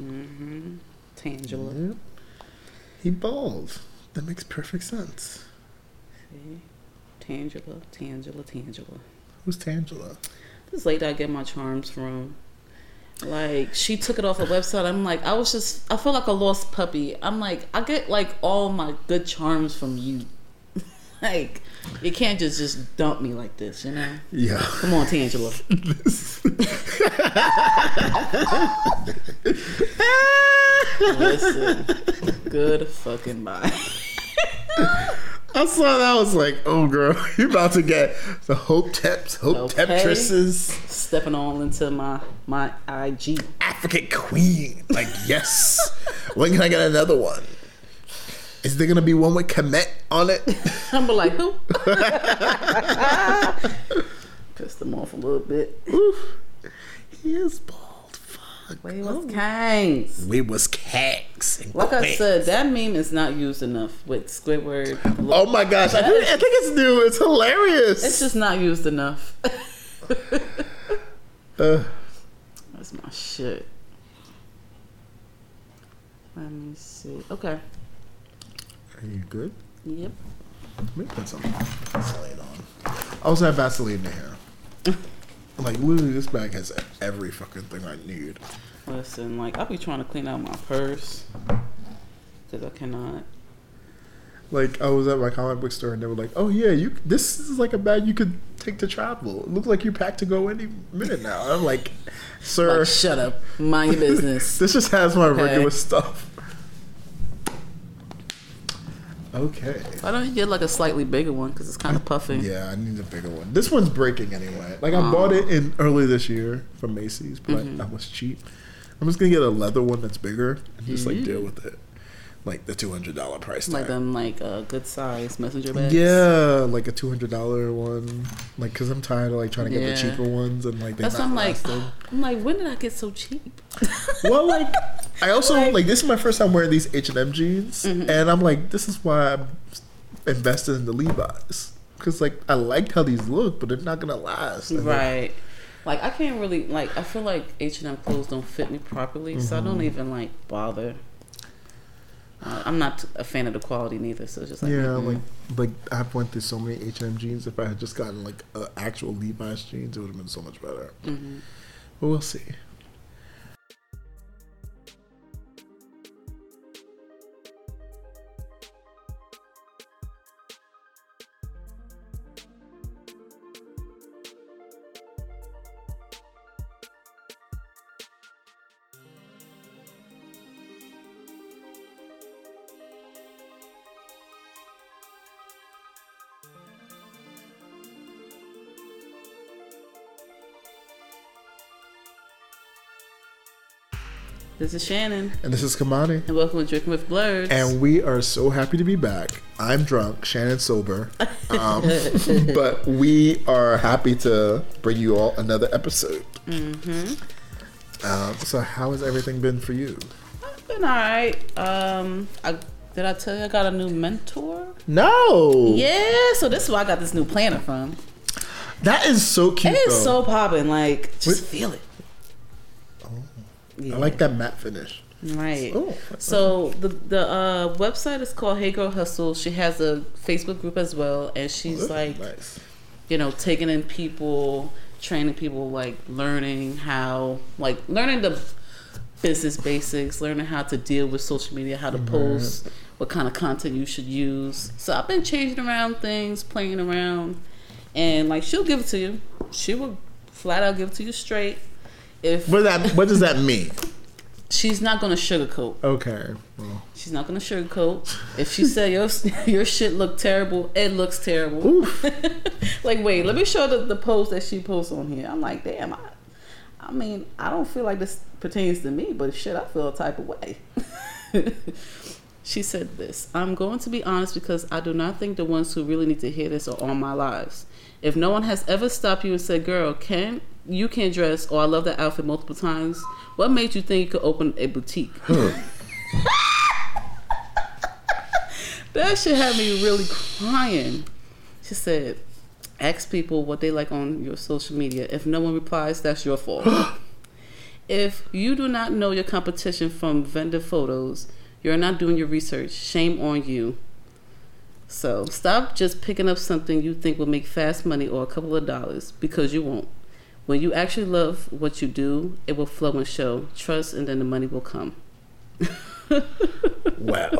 Mm-hmm. Tangela. He bald. That makes perfect sense. See? Tangela, Tangela, Tangela. Who's Tangela? This lady I get my charms from. Like she took it off a website. I'm like, I was just I feel like a lost puppy. I'm like, I get like all my good charms from you. Like you can't just just dump me like this, you know? Yeah. Come on, Tangela. Listen. Good fucking bye. I saw that. I was like, oh, girl, you're about to get the hope tips, hope Okay. temptresses, Stepping all into my my IG. African queen. Like, yes. when can I get another one? Is there gonna be one with Kemet on it? I'm like, who? Pissed them off a little bit. Oof. He is bald. Fuck. Wait, what's kinds? We was and Like I said, that meme is not used enough with Squidward. Oh my gosh, I, think- I think it's new. It's hilarious. It's just not used enough. Uh, That's my shit. Let me see. Okay. Are you good? Yep. Let me put some Vaseline on. I also have Vaseline in here. like literally, this bag has every fucking thing I need. Listen, like I'll be trying to clean out my purse because I cannot. Like I was at my comic book store and they were like, "Oh yeah, you this is like a bag you could take to travel. It looks like you're packed to go any minute now." And I'm like, "Sir, Like, shut up. Mind your business. this just has my regular stuff." Okay. Why don't you get like a slightly bigger one? Because it's kind of puffy. Yeah, I need a bigger one. This one's breaking anyway. Like I bought it in early this year from Macy's, but Mm-hmm. that was cheap. I'm just gonna get a leather one that's bigger and just like Mm-hmm. deal with it, like the two hundred dollar price tag. Like them, like a good size messenger bags. Yeah, like a two hundred dollar one. Like, cause I'm tired of like trying to get Yeah. the cheaper ones and like they're That's why not I'm like, lasting. I'm like, when did I get so cheap? well, like I also Like- like, this is my first time wearing these H and M jeans, Mm-hmm. and I'm like, this is why I'm invested in the Levi's. Cause like I liked how these look, but they're not gonna last. And Right. Like I can't really like. I feel like H and M clothes don't fit me properly, so I don't Mm-hmm. even like bother. Uh, I'm not a fan of the quality neither, so it's just like Yeah, mm-mm. like like I've went through so many H and M jeans. If I had just gotten like uh, actual Levi's jeans, it would have been so much better. Mhm. But we'll see. This is Shannon, And this is Kamani. and welcome to Drinking with Blerds. And we are so happy to be back. I'm drunk, Shannon sober. Um, but we are happy to bring you all another episode. Mm-hmm. Um, so, how has everything been for you? been alright. Um, I did I tell you I got a new mentor? No! Yeah, so this is where I got this new planner from. That is so cute. It's though. so popping, like just Wait. feel it. I like that matte finish. Right. Oh. So the the uh, website is called Hey Girl Hustle. She has a Facebook group as well, and she's like, nice. you know, taking in people, training people, like learning how, like learning the business basics, learning how to deal with social media, how to post, what kind of content you should use. So I've been changing around things, playing around, and like she'll give it to you. She will flat out give it to you straight. If What, that, what does that mean? she's not gonna sugarcoat. Okay. Well, She's not gonna sugarcoat. If she said your your shit look terrible, it looks terrible. like, wait, let me show the, the post that she posts on here. I'm like, damn, I, I mean, I don't feel like this pertains to me, but shit, I feel a type of way. she said this I'm going to be honest because I do not think the ones who really need to hear this are on my lives. If no one has ever stopped you and said, girl, can you can dress or I love that outfit multiple times, what made you think you could open a boutique? That shit had me really crying. She said, ask people what they like on your social media. If no one replies, that's your fault. If you do not know your competition from vendor photos, you're not doing your research. Shame on you. So stop just picking up something you think will make fast money or a couple of dollars because you won't. When you actually love what you do, it will flow and show. Trust, and then the money will come. Wow.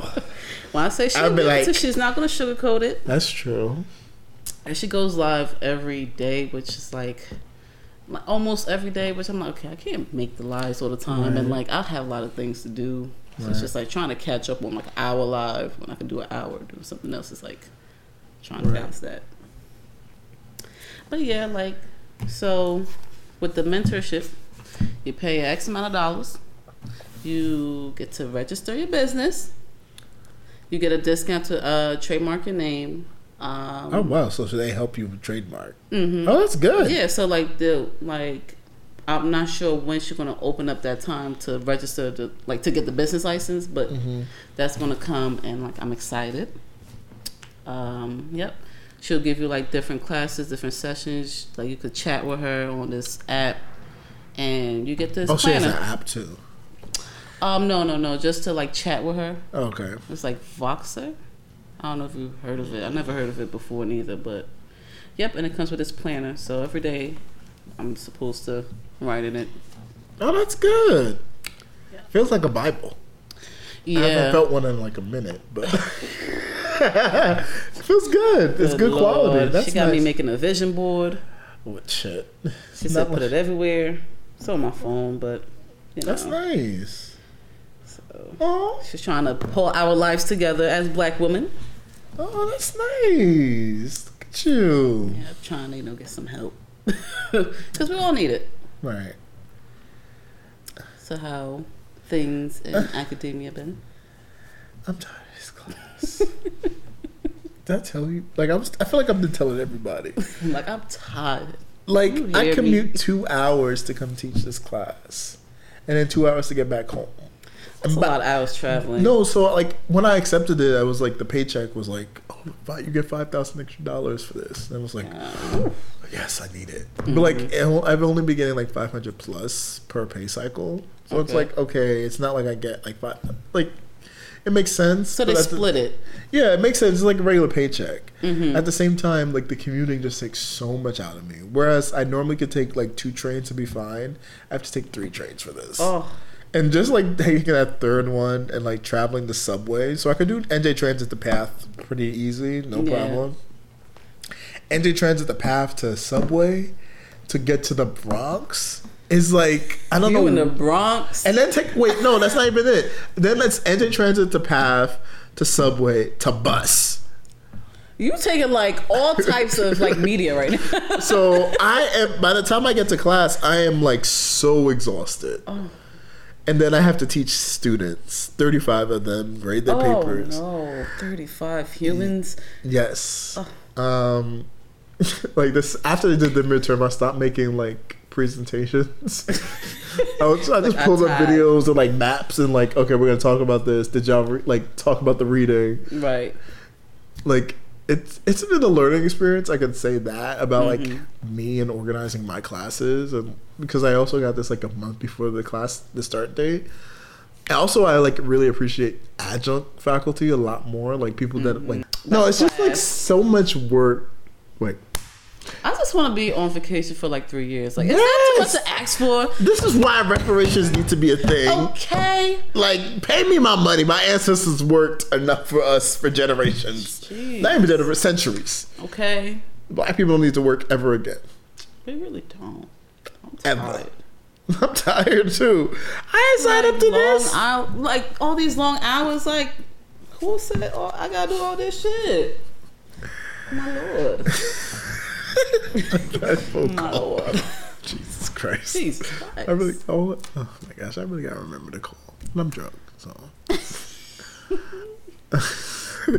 When I say she'll I'd be give it like- she's not going to sugarcoat it. That's true. And she goes live every day, which is like, like almost every day. Which I'm like, okay, I can't make the lives all the time, and like I have a lot of things to do. So it's just like trying to catch up on like an hour live when I can do an hour doing something else. Is like trying to Right. balance that. But yeah, like so with the mentorship, you pay X amount of dollars. You get to register your business. You get a discount to uh, trademark your name. Um, Oh wow! So should they help you with trademark? mhm. Oh, that's good. Yeah, so like the like I'm not sure when she's gonna open up that time to register to like to get the business license, but Mm-hmm. that's gonna come and like I'm excited. Um, yep. She'll give you like different classes, different sessions. Like you could chat with her on this app and you get this Oh, she has planner. an app too. Um no no no, just to like chat with her. Okay. It's like Voxer. I don't know if you've heard of it. I never heard of it before neither, but yep, and it comes with this planner. So every day I'm supposed to write in it. Oh, that's good. Feels like a Bible. I haven't Yeah. felt one in like a minute, but it feels good. It's Good good quality. That's she got me nice. making a vision board. What shit? She said put it everywhere. It's on my phone, but you know. That's nice. So Oh, she's trying to pull our lives together as black women. oh, that's nice. Look at you. Yeah, trying to you know get some help because we all need it. Right. So how things in academia been? I'm tired of this class. Did I tell you? Like I was. I feel like I've been telling everybody. I'm like I'm tired. Like I hear me? commute two hours to come teach this class, and then two hours to get back home. That's a But- lot of hours traveling. No, so like when I accepted it, I was like the paycheck was like, oh, you get five thousand extra dollars for this, and I was like, Yeah. yes, I need it. But like Mm-hmm. I've only been getting like five hundred plus per pay cycle, so it's like okay, it's not like I get like five, like it makes sense. So they at the- split it. yeah, it makes sense. It's like a regular paycheck. Mhm. At the same time, like the commuting just takes so much out of me. Whereas I normally could take like two trains to be fine. I have to take three trains for this. Oh, And just like taking that third one and like traveling the subway. So I could do NJ Transit the path pretty easy, no Yeah. problem. NJ Transit the path to subway to get to the Bronx is like I don't you know. in the Bronx? and then take wait, no, that's not even it. Then let's NJ Transit to path to subway to bus. You taking like all types of like media right now. So I am by the time I get to class, I am like so exhausted. Oh. And then I have to teach students, 35 of them, grade their oh papers. no, thirty-five humans. Yes. Um like this after they did the midterm, I stopped making like presentations. I, was, I just Like, pulled up videos and like maps and like, okay, we're gonna talk about this. Did y'all re- like talk about the reading? Right. Like it's it's been a learning experience. I could say that about like Mhm. me and organizing my classes, and because I also got this like a month before the class the start date. And also, I like really appreciate adjunct faculty a lot more. Like people that like no, it's just like so much work. Wait, I just want to be on vacation for like three years. Like, is that too much to ask for? this is why reparations need to be a thing. Okay. Like, pay me my money. My ancestors worked enough for us for generations, Jeez. not even generations, centuries. Okay. Black people don't need to work ever again. They really don't. I'm Ever. tired. I'm tired too. I ain't signed up to this. hou- like all these long hours. Like, who said oh, I gotta do all this shit? My lord. That My call. lord. Jesus Christ. Jesus Christ. I really. Oh, oh my gosh! I really gotta remember to call. And I'm drunk, so.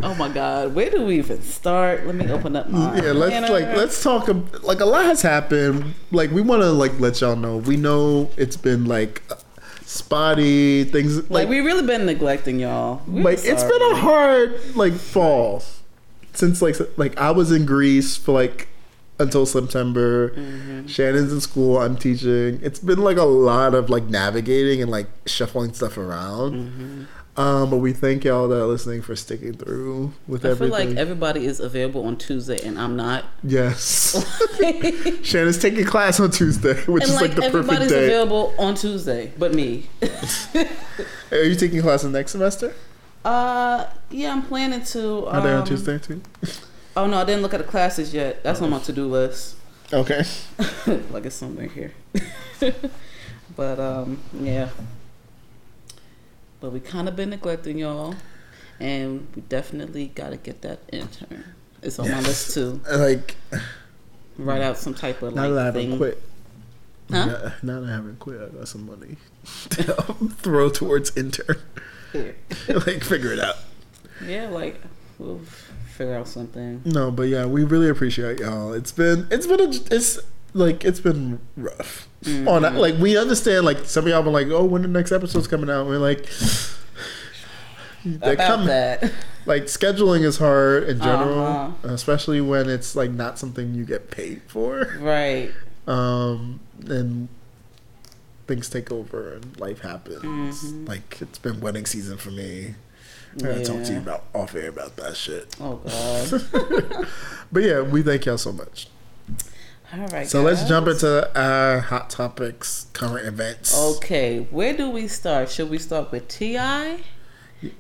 Oh my God. Where do we even start? Let me open up my. Yeah, let's like let's talk. Like a lot has happened. Like we want to like let y'all know. We know it's been like uh, spotty things. Like, Like we really been neglecting y'all. We're like it's been a hard like fall since like like I was in Greece for like until September. Mm-hmm. Shannon's in school. I'm teaching. It's been like a lot of like navigating and like shuffling stuff around. Mm-hmm. Um, but we thank y'all that are listening for sticking through with I feel everything. like everybody is available on Tuesday and I'm not. yes, Shannon's taking class on Tuesday, which and is like, like, the perfect everybody's day. available on Tuesday, but me. Are you taking classes next semester? uh, yeah, I'm planning to. Are they on um, Tuesday too? Oh no, I didn't look at the classes yet. That's on my to do list. Okay. like it's somewhere here. but um, yeah. But we kind of been neglecting y'all, and we definitely got to get that intern. It's on my list too. Like Write out some type of now like that I haven't thing. quit. Huh? Now, that I haven't quit, I got some money to throw towards intern. Like figure it out. Yeah, like we'll figure out something. No, but yeah, we really appreciate y'all. It's been it's been a, it's like it's been rough. Mm-hmm. On like we understand like some of y'all been like, oh, when the next episode's coming out, we're like. They're About coming. that. Like scheduling is hard in general, Uh-huh. especially when it's like not something you get paid for. Right. Um, and things take over and life happens. Mhm. Like it's been wedding season for me. I gotta talk to you about off air about that shit. Oh God. But yeah, we thank y'all so much. All right. So let's jump into our hot topics, current events. Okay, where do we start? Should we start with Ti,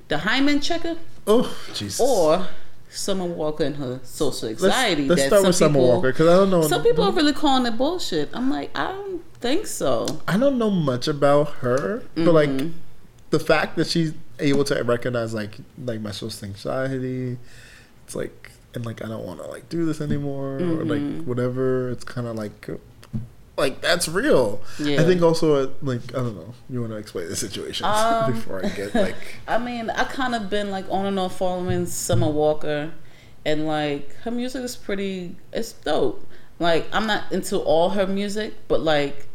the hymen checker, Oh, Jesus. or Summer Walker and her social let's, anxiety? let's that start some with Summer people- Walker because I don't know. Some people are really calling it bullshit. I'm like, I don't think so. I don't know much about her, but like Mhm. the fact that she's able to recognize like like my social anxiety, it's like and like I don't want to like do this anymore or Mhm. like whatever. It's kind of like like that's real. Yeah. I think also uh, like I don't know. You want to explain the situation Um, before I get like I mean, I kind of been like on and off following Summer Walker, and like her music is pretty. It's dope. Like I'm not into all her music, but like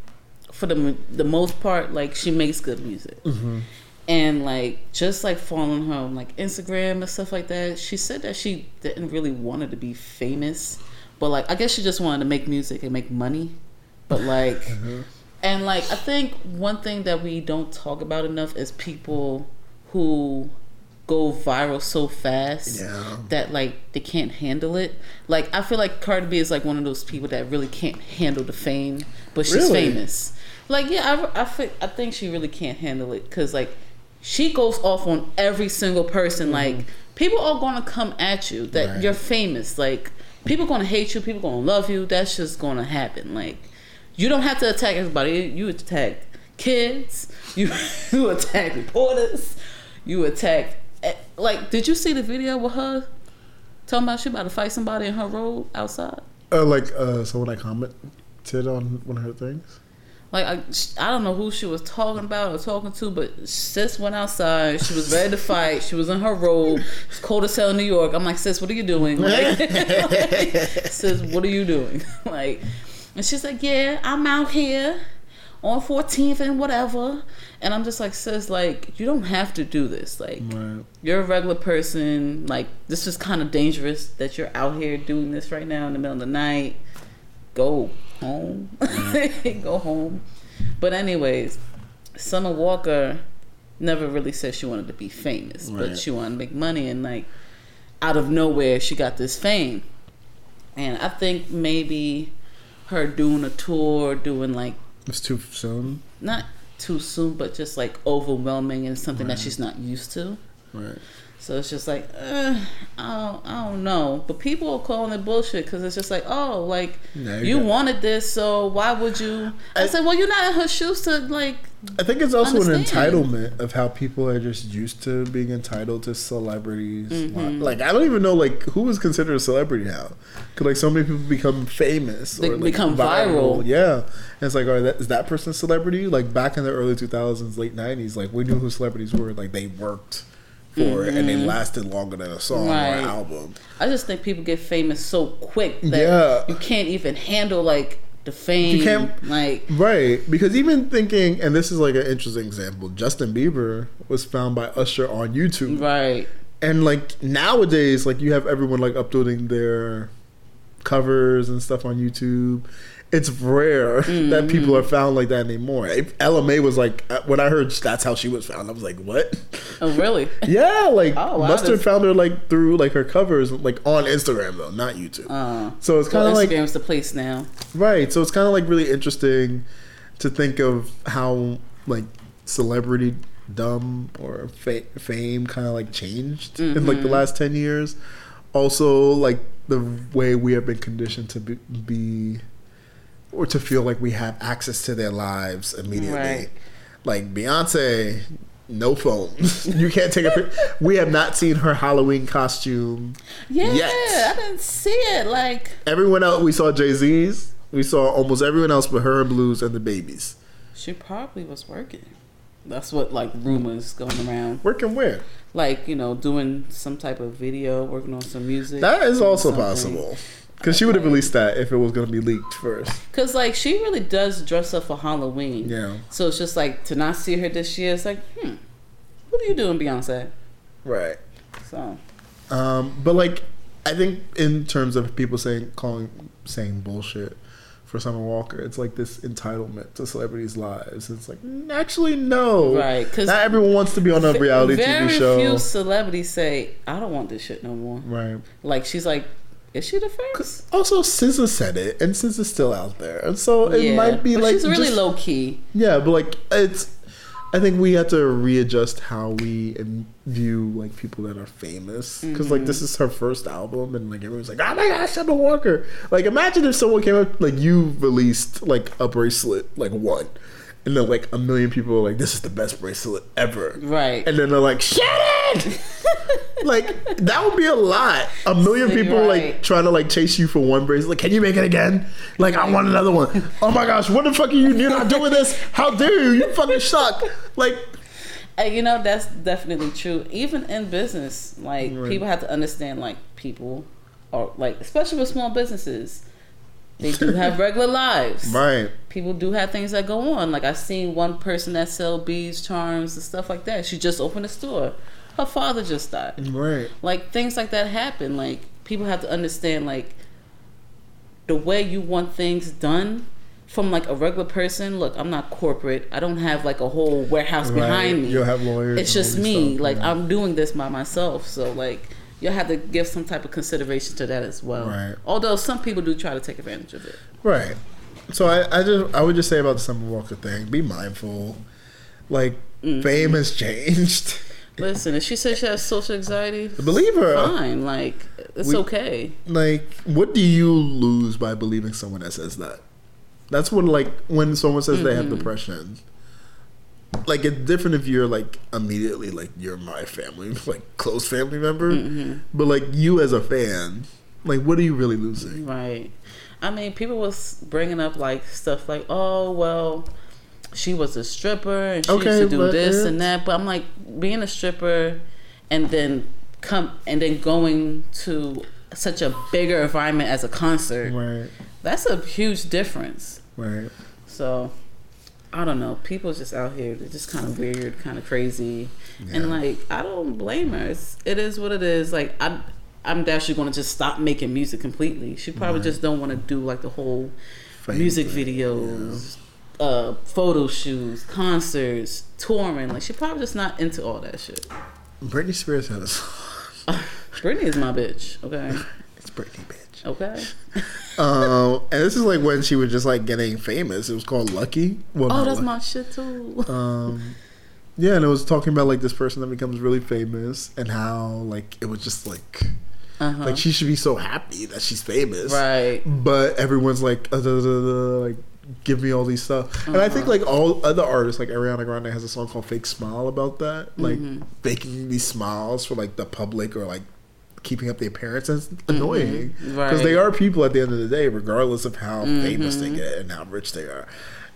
for the the most part, like she makes good music. mhm. And like just like following her on like Instagram and stuff like that, she said that she didn't really want to be famous, but like I guess she just wanted to make music and make money. But like, Mm-hmm. and like I think one thing that we don't talk about enough is people who go viral so fast Yeah. that like they can't handle it. Like I feel like Cardi B is like one of those people that really can't handle the fame, but she's Really? famous. Like yeah, I I, thi- I think she really can't handle it because like she goes off on every single person. Like people are gonna come at you that Mm-hmm. Right. you're famous. Like people gonna hate you, people gonna love you. That's just gonna happen. Like you don't have to attack everybody. You attack kids. You you attack reporters. You attack. eh, Like, did you see the video with her talking about she about to fight somebody in her road outside? uh, like uh, someone I commented on one of her things. Like I, I don't know who she was talking about or talking to, but sis went outside. She was ready to fight. She was in her robe. It's cold as hell in New York. I'm like, sis, what are you doing? Like, like, sis, what are you doing? Like, and she's like, yeah, I'm out here on 14th and whatever. And I'm just like, sis, like, you don't have to do this. Like, Right. you're a regular person. Like, this is kind of dangerous that you're out here doing this right now in the middle of the night. Go home. Go home. But, anyways, Summer Walker never really said she wanted to be famous, Right. but she wanted to make money. And, like, out of nowhere, she got this fame. And I think maybe her doing a tour, doing like It's too soon. not too soon, but just like overwhelming and something that she's not used to. Right. So it's just like, uh, I, don't, I don't know. But people are calling it bullshit because it's just like, oh, like, Yeah, you got- wanted this, so why would you? I, I- said, well, you're not in her shoes to, like, I think it's also an entitlement of how people are just used to being entitled to celebrities. Mhm. Like I don't even know like who is considered a celebrity now. Cause like so many people become famous They or like, become viral. Yeah, and it's like, are that is that person a celebrity? Like back in the early two thousands, late nineties, like we knew who celebrities were. Like they worked for it and they lasted longer than a song or Mm-hmm. An album. I just think people get famous so quick that Yeah. you can't even handle, like, the fame. You can't- Like, Right, because even thinking, and this is like an interesting example. Justin Bieber was found by Usher on YouTube. right. and like nowadays like you have everyone like uploading their covers and stuff on YouTube. It's rare that people are found like that anymore. May was like uh, when I heard that's how she was found, I was like, what? Oh, really? Yeah, like Oh, wow, Mustard that's- found her like through like her covers like on Instagram though, not YouTube. Uh, so it's kind well, of like Instagram's the place now. Right. So it's kind of like really interesting to think of how like celebrity dumb or fa- fame kind of like changed in like the last 10 years. Also like the way we have been conditioned to be, be or to feel like we have access to their lives immediately. Right. Like Beyonce no phones. you can't take a picture. We have not seen her Halloween costume. Yeah, Yet. I didn't see it. Like Everyone else, we saw Jay Z's. We saw almost everyone else but her and Blues and the babies. she probably was working. That's what like rumors going around. Working where? Like you know, doing some type of video, working on some music. That is also something. possible. Because she would have released that if it was going to be leaked first. Cause like she really does dress up for Halloween. Yeah. So it's just like to not see her this year. It's like, hmm, what are you doing, Beyonce? Right. So Um, but like, I think in terms of people saying calling saying bullshit for Summer Walker, it's like this entitlement to celebrities' lives. It's like actually no, right? Because not everyone wants to be on a reality very TV show. few celebrities say, "I don't want this shit no more." Right. Like she's like, is she the first? Also, SZA said it, and SZA's still out there, and so it might be but like she's really just- low key. Yeah, but like it's. I think we have to readjust how we view like people that are famous because like this mm-hmm. is her first album and like everyone's like, oh my gosh, Summer Walker. Like imagine if someone came up like you released like a bracelet like one, and then like a million people are like, this is the best bracelet ever, Right. and then they're like, shut it. like that would be a lot. A million people like trying to like chase you for one bracelet. Like, can you make it again? Like, I want another one. Oh my gosh, what the fuck are you? You're not doing this. How dare you? You fucking suck. Like, And you know that's definitely true. Even in business, like Right. people have to understand, like people are like, especially with small businesses, they do have regular lives. right, People do have things that go on. Like I've seen one person that sell beads, charms, and stuff like that. She just opened a store. Her father just died. right, Like things like that happen. Like people have to understand, like the way you want things done. From like a regular person, look, I'm not corporate. I don't have like a whole warehouse behind me. You'll have lawyers. It's just me. stuff, Like yeah. I'm doing this by myself. So like you'll have to give some type of consideration to that as well. Right. Although some people do try to take advantage of it. right. So I, I just, I would just say about the Summer Walker thing: be mindful. Like, Mm-hmm. fame has changed. Listen, if she says she has social anxiety, Believe her. fine. Like it's We- okay. like what do you lose by believing someone that says that that's when like when someone says they have Mm-hmm. depression like it's different if you're like immediately like you're my family like close family member Mm-hmm. but like you as a fan like what are you really losing Right. I mean, people was bringing up like stuff like, "Oh, well, she was a stripper and she Okay, used to do this and that." But I'm like, being a stripper and then come and then going to such a bigger environment as a concert. right That's a huge difference. right So, I don't know. People just out here, they're just kind of weird, kind of crazy. And like, I don't blame her. It's, it is what it is. Like, I, I'm actually going to just stop making music completely. She probably just don't want to do like the whole Fame music videos, uh, photo shoots, concerts, touring. Like, she probably just not into all that shit. Britney Spears has Britney is my bitch. Okay. it's Britney bitch Okay. um and this is like when she was just like getting famous it was called Lucky well, Oh, that's Lucky. my shit too. um yeah and it was talking about like this person that becomes really famous and how like it was just like Uh-huh. like she should be so happy that she's famous right. but everyone's like uh, duh, duh, duh, like give me all these stuff and i think Uh-huh. like all other artists like ariana grande has a song called fake smile about that like Mm-hmm. faking these smiles for like the public or like keeping up the appearance and it's annoying because Mm-hmm. Right. they are people at the end of the day regardless of how famous Mm-hmm. they get and how rich they are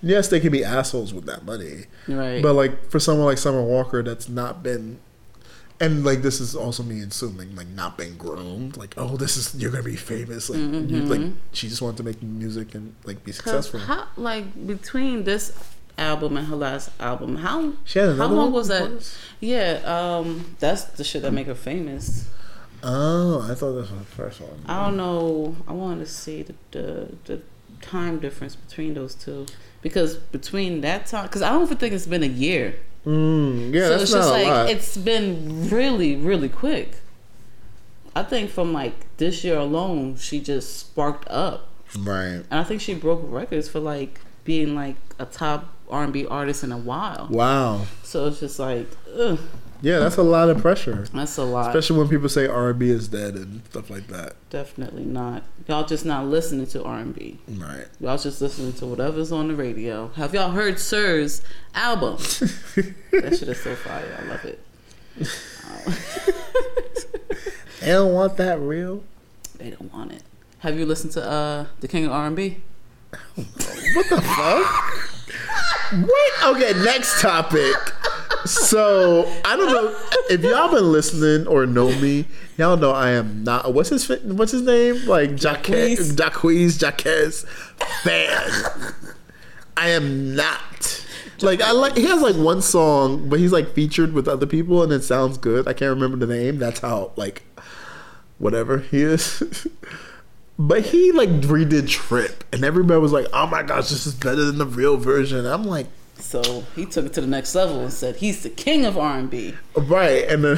yes they can be assholes with that money Right. but like for someone like Summer Walker that's not been and like this is also me assuming like not being groomed like oh this is you're gonna be famous like you like she just wanted to make music and like be Mm-hmm. successful How like between this album and her last album, how how long was that? this? Yeah, um, that's the shit that make her famous. Oh, I thought this was the first one. I don't know. I wanted to see the the, the time difference between those two because between that time, because I don't even think it's been a year. Mm, yeah, so that's it's not just a like lot. it's been really really quick. I think from like this year alone, she just sparked up, right. and I think she broke records for like being like a top R and B artist in a while. Wow. So it's just like, ugh, Yeah, that's a lot of pressure. that's a lot. Especially when people say R&B is dead and stuff like that. Definitely not. Y'all just not listening to R and B. Right. Y'all just listening to whatever's on the radio. Have y'all heard Sir's album? that shit is so fire. I love it. They don't want that real. They don't want it. Have you listened to uh the King of R and B? What the fuck? Wait. Okay. Next topic. So I don't know if y'all been listening or know me. Y'all know I am not. What's his What's his name? Like Jacques, Jacquees. Jacquees, Jacquez fan. I am not. Like I like he has like one song, but he's like featured with other people, and it sounds good. I can't remember the name. That's how like whatever he is. but he like redid Trip, and everybody was like, "Oh my gosh, this is better than the real version." I'm like, So he took it to the next level and said he's the king of R and B. right, and then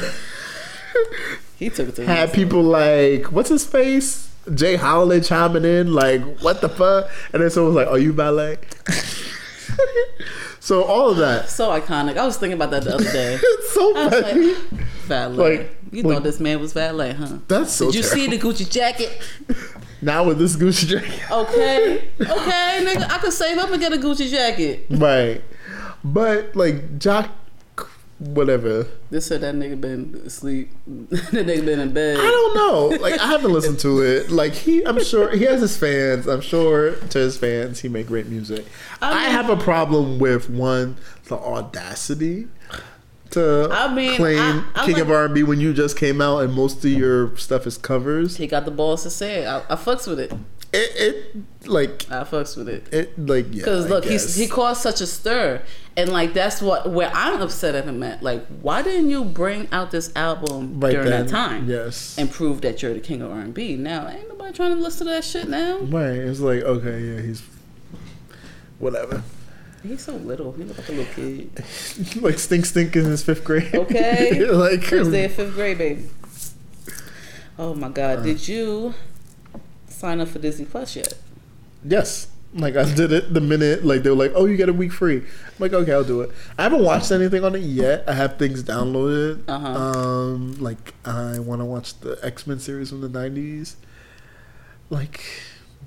He took it to the had people like, "What's his face?" Jay Holiday chiming in like, "What the fuck?" And then someone was like, "Are you ballet?" so all of that. So iconic. I was thinking about that the other day. it's so funny. like, valet. Like- you like- thought this man was valet, huh? That's so Did you see the. Gucci jacket? now with this Gucci jacket, Okay, okay, nigga. I could save up and get a Gucci jacket. right? But like Jock, whatever. This said that nigga been asleep. that nigga been in bed. I don't know. Like I haven't listened to it. Like he, I'm sure he has his fans. I'm sure to his fans he make great music. I I, have a problem with one the audacity to I mean, claim I- I King like- of R&B when you just came out and most of your stuff is covers. He got the balls to say it. I, I fucks with it. It, it like I fucks with it. it like yeah. Cause look, he's he caused such a stir, and like that's what where I'm upset at him at. Like, why didn't you bring out this album Right during then, that time Yes. and prove that you're the king of R&B? Now ain't nobody trying to listen to that shit now. right. It's like okay, yeah, he's whatever. He's so little. He look like a little kid. like stink stink in his fifth grade. Okay. like First day of fifth grade, baby. Oh my Uh. God! Did you sign up for Disney Plus yet? Yes. Like I did it the minute like they were like, "Oh, you get a week free." I'm like, "Okay, I'll do it." I haven't watched anything on it yet. I have things downloaded. Uh-huh. Um, like I want to watch the X Men series from the '90s. Like,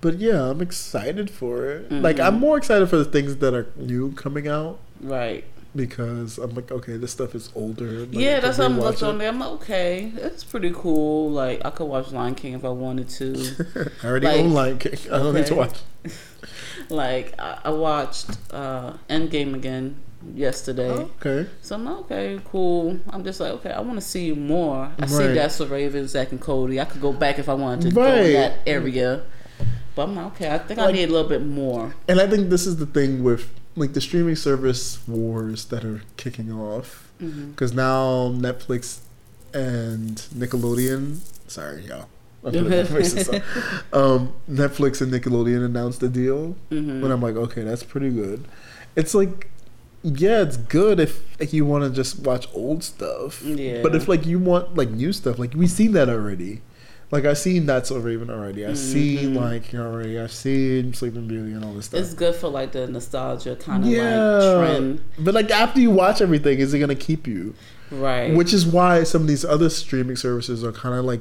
but yeah, I'm excited for it. Like, Mhm. I'm more excited for the things that are new coming out Right. because I'm like, okay, this stuff is older. Like, yeah, that's how I'm looking on there. I'm like, okay, it's pretty cool. Like I could watch Lion King if I wanted to. I already Like, own Lion King. I don't need to watch. like I, I watched uh Endgame again yesterday. Okay. So I'm like, okay, cool. I'm just like, okay, I want to see more. I see Right. that's what Raven, Zack, and Cody. I could go back if I wanted to go Right. in that area. But I'm like, okay, I think I need a little bit more. And I think this is the thing with like the streaming service wars that are kicking off because now Netflix and Nickelodeon. Sorry, y'all. I'm putting my voices up. um, Netflix and Nickelodeon announced a deal, hmm and I'm like, okay, that's pretty good. It's like, yeah, it's good if, if you want to just watch old stuff. Yeah. But if like you want like new stuff, like we've seen that already. Like I've seen That's So Raven already. I've seen Mhm. like you know, already. I've seen Sleeping Beauty and all this stuff. It's good for like the nostalgia kind of yeah, like trend, but like after you watch everything, is it gonna keep you? right? Which is why some of these other streaming services are kind of like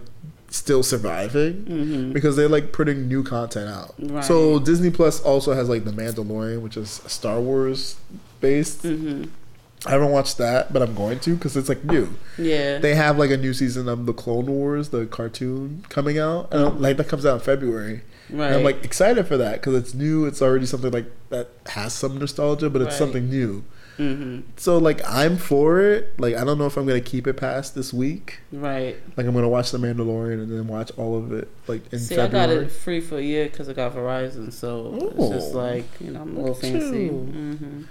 still surviving hmm because they're like putting new content out. Right. So Disney Plus also has like The Mandalorian, which is Star Wars based. hmm I haven't watched that, but I'm going to because it's like new. Yeah. They have like a new season of the Clone Wars, the cartoon coming out, and I'm- like that comes out in February. right. And I'm like excited for that because it's new. It's already something like that has some nostalgia, but it's Right. something new. Mm-hmm. So like I'm for it. Like I don't know if I'm gonna keep it past this week. Right. Like I'm gonna watch The Mandalorian and then watch all of it like in See, I got February. it free for a year because I got Verizon, so it's just Oh. like you know I'm a little fancy. you.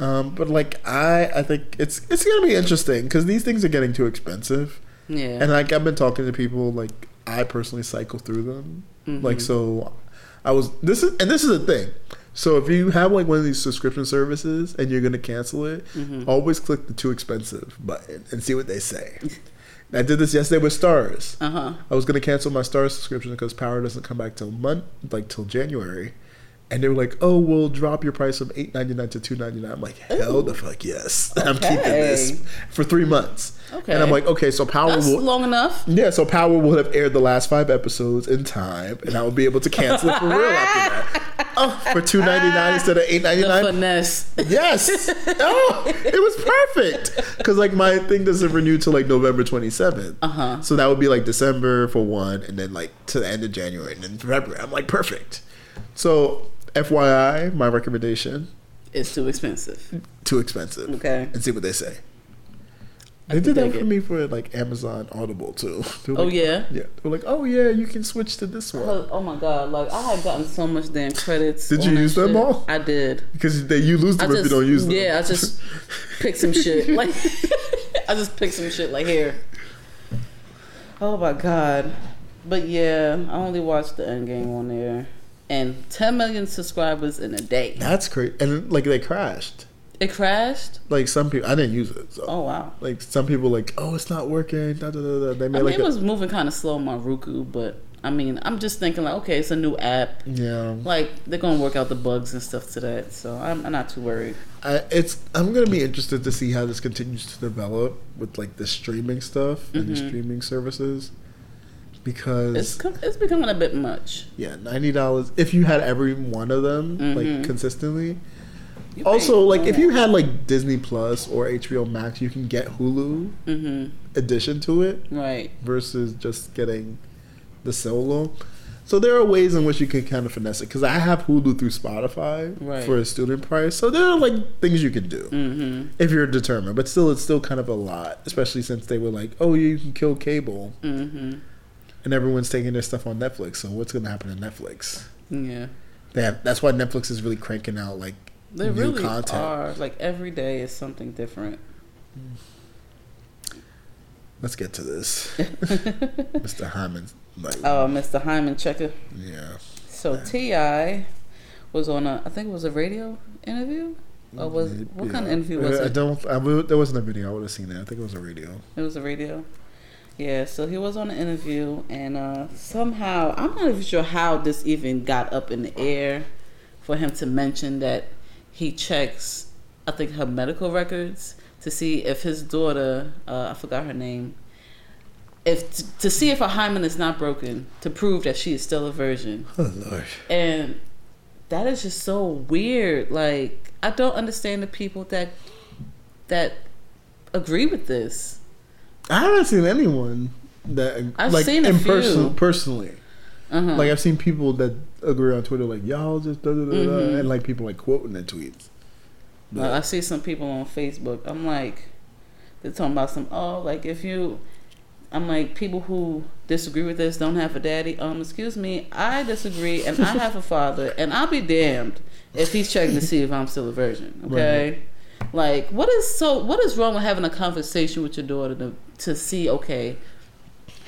Um, but like I, I think it's it's gonna be interesting because these things are getting too expensive. Yeah. And like I've been talking to people, like I personally cycle through them. Mhm. Like so, I was this is and this is a thing. So if you have like one of these subscription services and you're gonna cancel it, Mhm. always click the too expensive button and see what they say. I did this yesterday with Starz. Uh huh. I was gonna cancel my Starz subscription because Power doesn't come back till month like till January. And they were like, "Oh, we'll drop your price from eight ninety nine to two ninety nine. I'm like, "Hell the fuck yes! I'm keeping this for three months." Okay. And I'm like, "Okay, so Power That's will long enough. yeah, so Power will have aired the last five episodes in time, and I will be able to cancel it for real after that. Oh, for two ninety nine instead of eight ninety nine. finesse. Yes. Oh, it was perfect. Because like my thing doesn't renew till like November twenty seventh. Uh-huh. So that would be like December for one, and then like to the end of January, and then February. I'm like perfect. So FYI, my recommendation: It's too expensive. too expensive. Okay. And see what they say. They did that dig for it. me for like Amazon Audible too. They were Oh like, yeah. Yeah, they were like, "Oh yeah, you can switch to this one." Cause, oh my god, like I had gotten so much damn credits. Did you on that use them shit. all? I did. Because they, you lose I them if you just don't use them. yeah, I just picked some shit. Like I just picked some shit like here. Oh my god. But yeah, I only watched the end game on there. And 10 million subscribers in a day. That's crazy. And like they crashed. It crashed? Like some people, I didn't use it. So. Oh wow. Like some people, like, oh, it's not working. Da, da, da, da. They I made mean, like it a, was moving kind of slow on my Roku, but I mean, I'm just thinking like, okay, it's a new app. yeah. Like they're gonna work out the bugs and stuff to that, so I'm, I'm not too worried. I, it's. I'm gonna be interested to see how this continues to develop with like the streaming stuff and the Mhm. streaming services. Because It's it's becoming a bit much. yeah, ninety dollars if you had every one of them like Mhm. consistently. You Also, like if you had like Disney Plus or HBO Max, you can get Hulu Mhm. addition to it Right. versus just getting the solo. So there are ways in which you can kind of finesse it. Because I have Hulu through Spotify Right. for a student price, so there are like things you can do Mhm. if you're determined. But still, it's still kind of a lot, especially since they were like, "Oh, you can kill cable," Mhm. And everyone's taking their stuff on Netflix. So what's going to happen to Netflix? Yeah. They have, that's why Netflix is really cranking out like They new really content. are. Like every day is something different. Hmm. Let's get to this, Mr. Hymen. Like, Oh, Mr. Hymen Checker. yeah. So Ti was on a, I think it was a radio interview. Or was what kind of interview was I it? don't. I there wasn't a video. I would have seen it. I think it was a radio. It was a radio. Yeah, so he was on an interview, and uh, somehow I'm not even sure how this even got up in the air for him to mention that he checks, I think her medical records to see if his daughter, uh, I forgot her name, if to see if her hymen is not broken to prove that she is still a virgin, Oh lord. and that is just so weird. Like I don't understand the people that that agree with this. I haven't seen anyone that I've like seen in person personally. Uh-huh. Like I've seen people that agree on Twitter, like y'all just da da da, Mhm. and like people like quoting their tweets. But- Like, I see some people on Facebook. I'm like, they're talking about some. Oh, like if you, I'm like people who disagree with this don't have a daddy. Um, excuse me, I disagree, and I have a father, and I'll be damned if he's checking to see if I'm still a virgin. Okay, like what is so? What is wrong with having a conversation with your daughter to to see? Okay,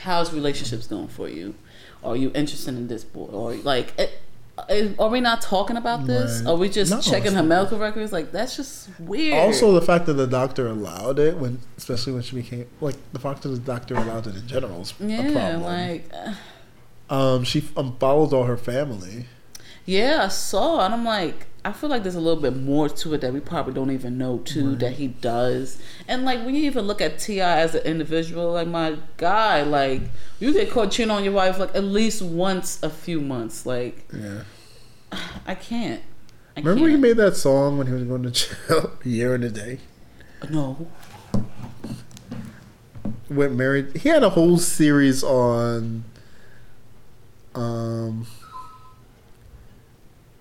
how's relationships going for you? Are you interested in this boy? Or like. It, eh, are we not talking about this? Right. Are we just No, checking her medical records? Like that's just weird. Also, the fact that the doctor allowed it when, especially when she became like the fact that the doctor allowed it in general is a yeah, problem. like uh, um, she unfollows all her family. yeah, I saw, and I'm like, I feel like there's a little bit more to it that we probably don't even know too that he does. And like when you even look at Ti as an individual, like my guy, like you get caught cheating on your wife like at least once a few months. Like Yeah. I can't. I Remember he can't. made that song when he was going to jail, a year and a day. no. Went married. He had a whole series on, um,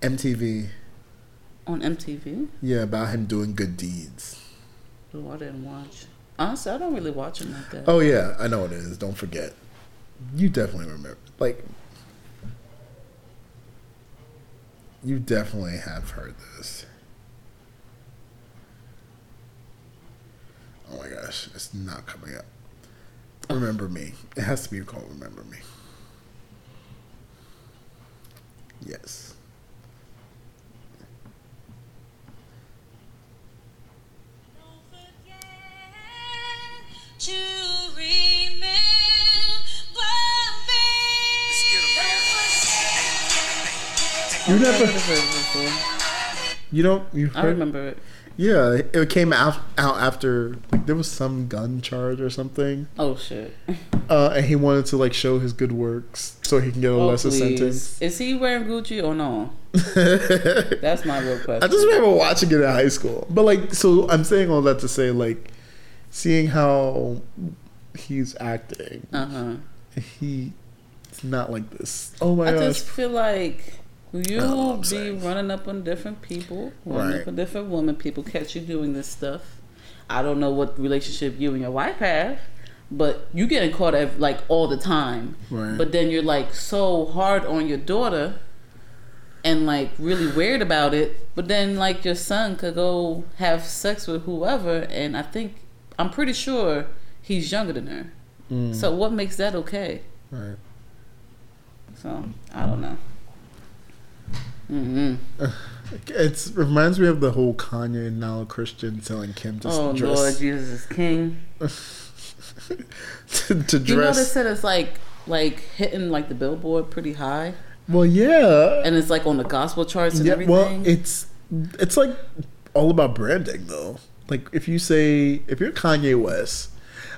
MTV. On MTV? Yeah, about him doing good deeds. Oh, I didn't watch. Honestly, I don't really watch him like that. Oh yeah, I know it is. Don't forget. You definitely remember. Like, you definitely have heard this. Oh my gosh, it's not coming up. Remember Me. It has to be called Remember Me. Yes. You I've never. heard it before. You don't. You heard, I heard? remember it. Yeah, it came out out after like there was some gun charge or something, Oh shit. uh, and he wanted to like show his good works so he can get a Oh, lesser please. sentence. Is he wearing Gucci or no? That's my real question. I just remember watching it in high school, but like, so I'm saying all that to say like, seeing how he's acting, Uh huh. he it's not like this. Oh my god. I gosh, just feel like you Oh, be saying. running up on different people, running Right. up on different women. People catch you doing this stuff. I don't know what relationship you and your wife have, but you getting caught at like all the time. Right. But then you're like so hard on your daughter, and like really weird about it. But then like your son could go have sex with whoever, and I think I'm pretty sure he's younger than her. Mm, So what makes that okay? right. So I don't know. Mm-hmm. It's reminds me of the whole Kanye and now Christian telling Kim to Oh dress Lord, Jesus is King. to, to You know they said it's like like hitting like the billboard pretty high, well, yeah, and it's like on the gospel charts and yeah. everything. Well, it's it's like all about branding though. Like if you say if you're Kanye West,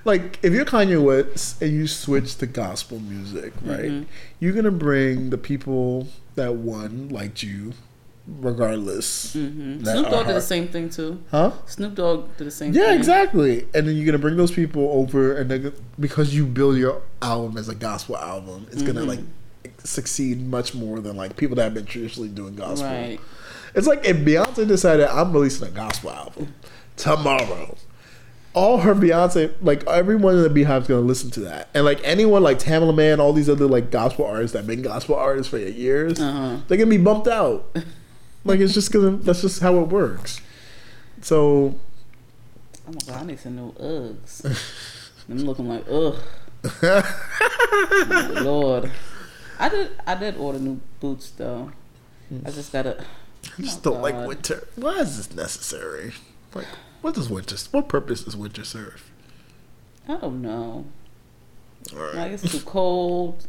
like if you're Kanye West and you switch to gospel music, right? Mhm. You're gonna bring the people that one liked you, regardless. hmm Snoop Dogg did the same thing too. Huh? Snoop Dogg did the same. Thing. Yeah, thing. exactly. And then you're gonna bring those people over, and then because you build your album as a gospel album, it's gonna Mhm. like succeed much more than like people that have been traditionally doing gospel. Right. It's like if Beyonce decided I'm releasing a gospel album tomorrow. All her Beyonce, like everyone in the BeyHive's gonna listen to that, and like anyone like Tamela Mann, all these other like gospel artists that been gospel artists for years, Uh-huh. they're gonna be bumped out. like it's just gonna, that's just how it works. So Oh my God, I need some new Uggs. I'm looking like ugh. Oh, Lord, I did. I did order new boots though. I just gotta. I just Oh, don't like winter. Why is this necessary? Like, what does winter? What purpose does winter serve? I don't know. Right. Like it's too cold.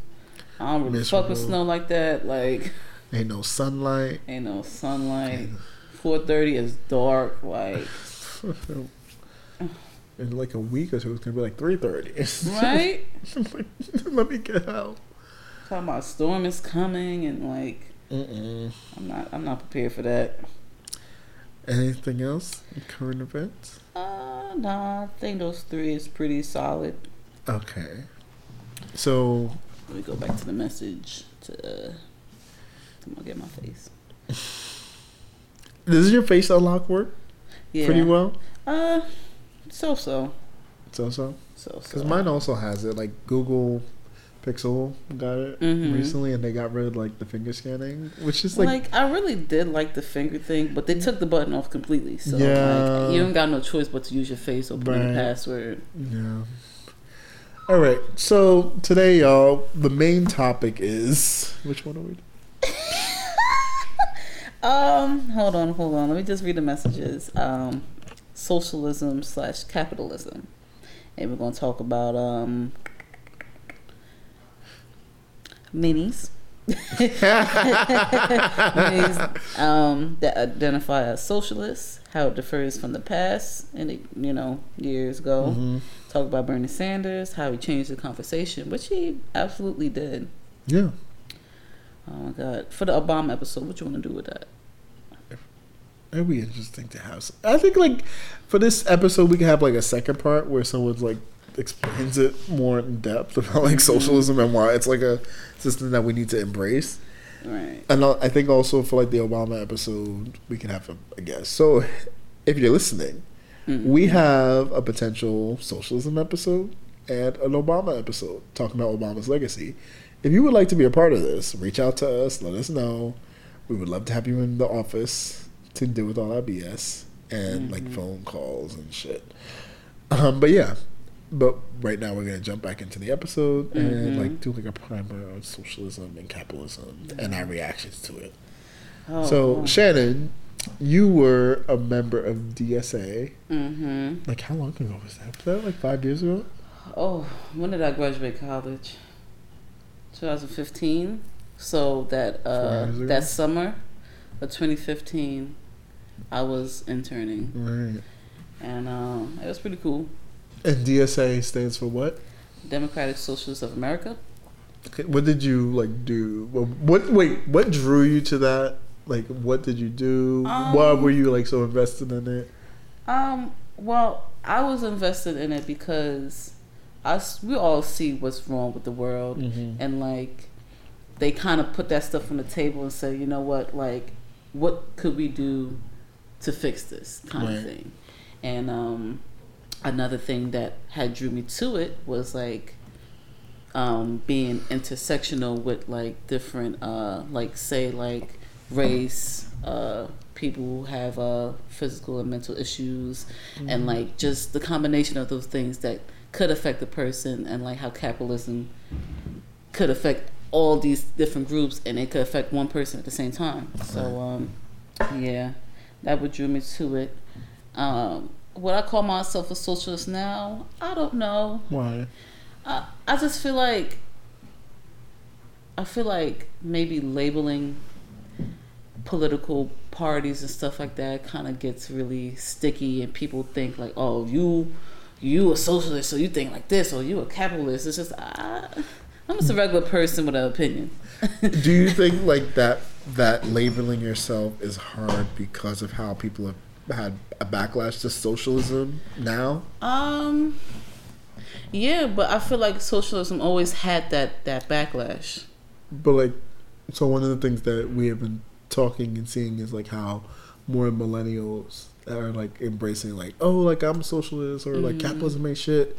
I don't really fuck with Miserable. snow like that. Like Ain't no sunlight. ain't no sunlight. Four thirty is dark. Like In like a week or two, it's gonna be like three thirty. right. Let me get out. Talking about storm is coming and like Mm-mm. I'm not. I'm not prepared for that. Anything else? Current events? Uh, nah. I think those three is pretty solid. Okay. So Let me go back to the message to. Uh, I'm gonna get my face. does your face unlock work Yeah. pretty well? Uh, so so So so. so so. Because mine also has it. Like Google Pixel got it Mhm. recently, and they got rid of like the finger scanning, which is like, like, I really did like the finger thing, but they took the button off completely. So Yeah. like, you don't got no choice but to use your face or put in Right. a password. yeah. All right. So today, y'all, the main topic is which one are we? Um, hold on, hold on. Let me just read the messages. Um, socialism slash capitalism, and we're gonna talk about um minis. minis um, that identify as socialists, how it differs from the past and it, you know years ago. Mhm. Talk about Bernie Sanders, how he changed the conversation, which he absolutely did. Yeah. Oh my god! For the Obama episode, what you want to do with that? It'd be interesting to have. I think like for this episode, we can have like a second part where someone's like explains it more in depth about like socialism and why it's like a system that we need to embrace. Right. And I I think also for like the Obama episode, we can have a, a guest. So if you're listening, Mm. we have a potential socialism episode and an Obama episode talking about Obama's legacy. If you would like to be a part of this, reach out to us. Let us know. We would love to have you in the office to deal with all that BS and like phone calls and shit. Um, but yeah, but right now we're gonna jump back into the episode and Mhm. like do like a primer on socialism and capitalism and our reactions to it. Oh, so Shannon, you were a member of DSA. Mm-hmm. Like how long ago was that? Was that like five years ago? Oh, when did I graduate college? 2015. So that uh, that summer of 2015, I was interning, Right. and um, it was pretty cool. And DSA stands for what? Democratic Socialists of America. Okay, What did you like do? What wait? What drew you to that? Like, what did you do? Why Um, were you like so invested in it? Um, well, I was invested in it because us we all see what's wrong with the world, Mhm. and like they kind of put that stuff on the table and say, you know what, like what could we do to fix this kind Right. of thing. And um, another thing that had drew me to it was like um, being intersectional with like different, uh, like say like race, uh, people who have uh, physical and mental issues, and like just the combination of those things that could affect the person, and like how capitalism could affect all these different groups, and it could affect one person at the same time. So um, yeah, that would drew me to it. Um, would I call myself a socialist now? I don't know. Why? I, I just feel like I feel like maybe labeling political parties and stuff like that kind of gets really sticky and people think like oh you you a socialist so you think like this or you a capitalist it's just I, i'm just a regular person with an opinion do you think like that that labeling yourself is hard because of how people have had a backlash to socialism now? um yeah but i feel like socialism always had that that backlash But like, so one of the things that we have been talking and seeing is like how more millennials are like embracing like, oh, like I'm a socialist or like capitalism ain't shit,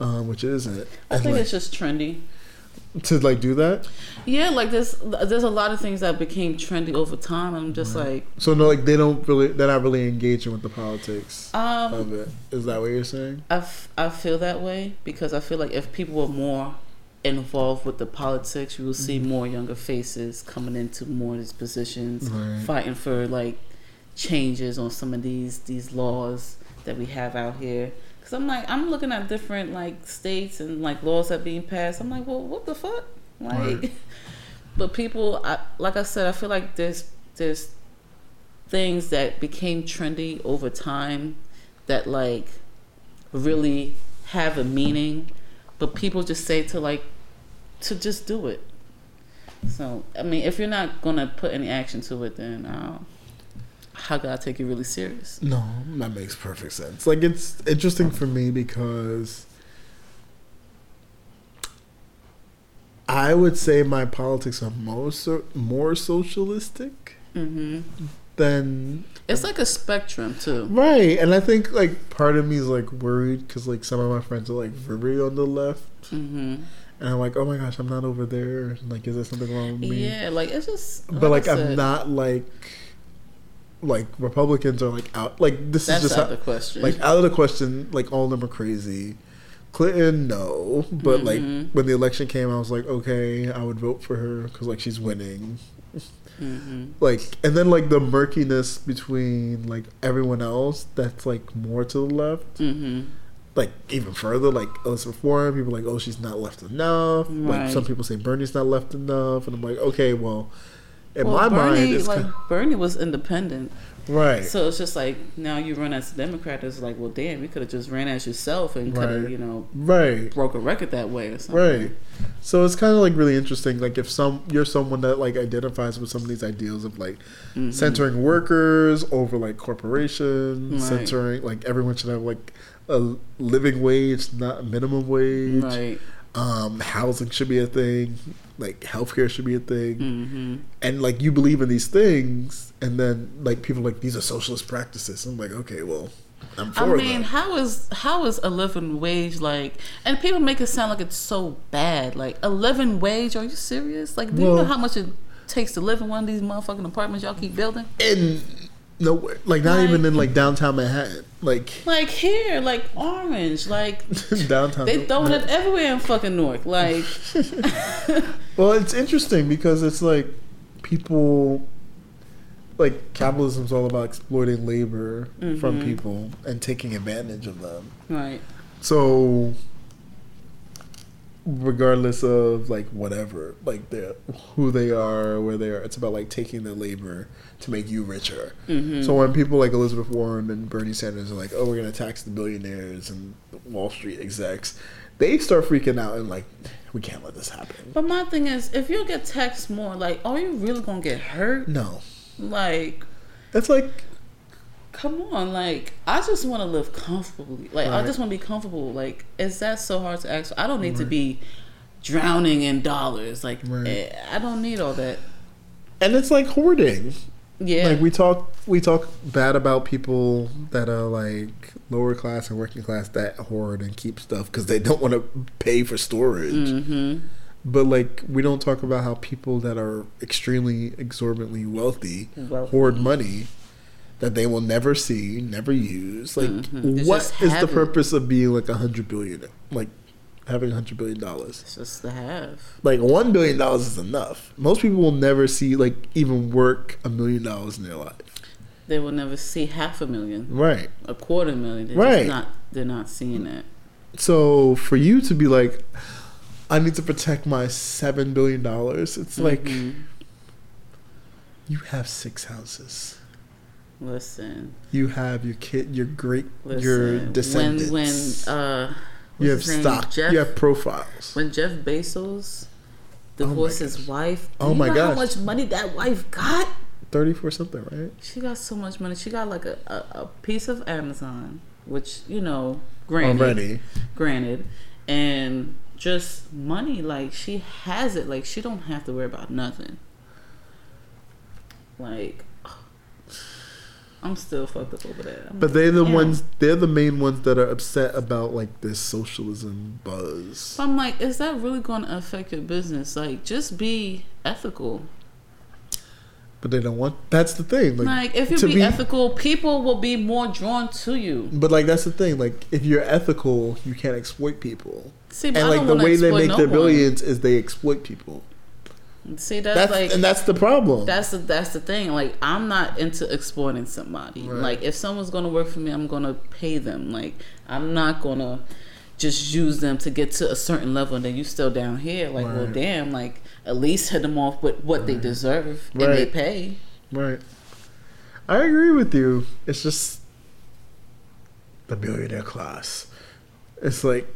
um, which it isn't. I think like, it's just trendy to like do that. Yeah, like there's there's a lot of things that became trendy over time. And I'm just like, So no, like they don't really, they're not really engaging with the politics um, of it. Is that what you're saying? I, f- I feel that way because I feel like if people were more involved with the politics, you will see Mm-hmm. more younger faces coming into more of these positions, Right. fighting for like changes on some of these these laws that we have out here. Cause I'm like I'm looking at different like states and like laws that being passed. I'm like, well, what the fuck? Like, Right. but people, I, like I said, I feel like there's there's things that became trendy over time that like really have a meaning, but people just say to like to just do it. So I mean, if you're not gonna put any action to it, then uh, how can I take you really serious? No, that makes perfect sense. Like it's interesting for me because I would say my politics are more so, more socialistic hmm than It's like a spectrum too. right, and I think like part of me is like worried because like some of my friends are like very on the left, hmm and I'm like, oh my gosh, I'm not over there. Like, is there something wrong with me? Yeah, like it's just. but like I I'm not like like Republicans are like out. Like this That's is just out how, the question. like out of the question. Like all of them are crazy. Clinton, no, but Mhm. like when the election came, I was like, okay, I would vote for her because like she's winning. hmm Like, and then like the murkiness between like everyone else that's like more to the left, hmm like even further, like Elizabeth Warren, people are like, oh, she's not left enough. Like some people say Bernie's not left enough, and I'm like, okay, well, in well, my Bernie, mind, it's like kind Bernie was independent, right. so it's just like now you run as a Democrat. It's like, well, damn, you could have just ran as yourself and could have, Right. you know, Right. broke a record that way or something. Right. So it's kind of like really interesting. Like if some you're someone that like identifies with some of these ideals of like Mhm. centering workers over like corporations, Right. centering like everyone should have like a living wage, not a minimum wage. Right. Um, housing should be a thing. Like healthcare should be a thing. hmm And like you believe in these things, and then like people are like these are socialist practices. I'm like, okay, well, I'm for I mean, how is how is a living wage like? And people make it sound like it's so bad. Like a living wage? Are you serious? Like, do you know how much it takes to live in one of these motherfucking apartments y'all keep building? And no, like not Like- even in like downtown Manhattan. Like Like here, like orange, like downtown. they throwing it everywhere in fucking North. Like, Well, it's interesting because it's like people like capitalism's all about exploiting labor from Mhm. people and taking advantage of them. right, So regardless of like whatever, like they who they are, where they are, it's about like taking their labor to make you richer. hmm So when people like Elizabeth Warren and Bernie Sanders are like, "Oh, we're gonna tax the billionaires and Wall Street execs," they start freaking out and like, "We can't let this happen." But my thing is, if you get taxed more, like, are you really gonna get hurt? No, Like, it's like come on, like, I just want to live comfortably. Like, I just want to be comfortable. Like, is that so hard to ask? I don't need to be drowning in dollars. Like, Right. eh, I don't need all that. and it's like hoarding. Yeah, Like we talk, we talk bad about people that are like lower class and working class that hoard and keep stuff because they don't want to pay for storage. hmm But like we don't talk about how people that are extremely exorbitantly wealthy Wealthy. hoard money that they will never see, never use. Like, Mhm. They what just the it. purpose of being like a hundred billion? Like having a hundred billion dollars. It's just to have. Like one billion dollars is enough. Most people will never see like even work a million dollars in their life. They will never see half a million, Right. a quarter million. They're Right. not. They're not seeing that. So for you to be like, I need to protect my seven billion dollars, it's like Mhm. you have six houses. Listen, You have your kid, your great, listen. your descendants. When when uh, you have what's his name? stock. Jeff, you have profiles. when Jeff Bezos Oh his wife. Do Oh you my know gosh. how much money that wife got? Thirty for something, right? She got so much money. She got like a, a, a piece of Amazon, which you know, granted, Already. granted, and just money. Like she has it. Like she don't have to worry about nothing. Like. I'm still fucked up over that. I'm But they're the damn. ones. They're the main ones that are upset about like this socialism buzz. So I'm like, is that really going to affect your business? Like, just be ethical. But they don't want. That's the thing. Like, Like, if you to be, be- ethical, people will be more drawn to you. But like that's the thing. Like if you're ethical, you can't exploit people. See, but And I like don't the wanna way they make no their one. billions is they exploit people. See, that's, That's like and that's the problem. that's the that's the thing. Like, I'm not into exploiting somebody. Right. Like, if someone's gonna work for me, I'm gonna pay them. Like, I'm not gonna just use them to get to a certain level, and then you still down here. Like, well, damn. Like, at least hit them off with what they deserve, and they pay. right. I agree with you. It's just the billionaire class. It's like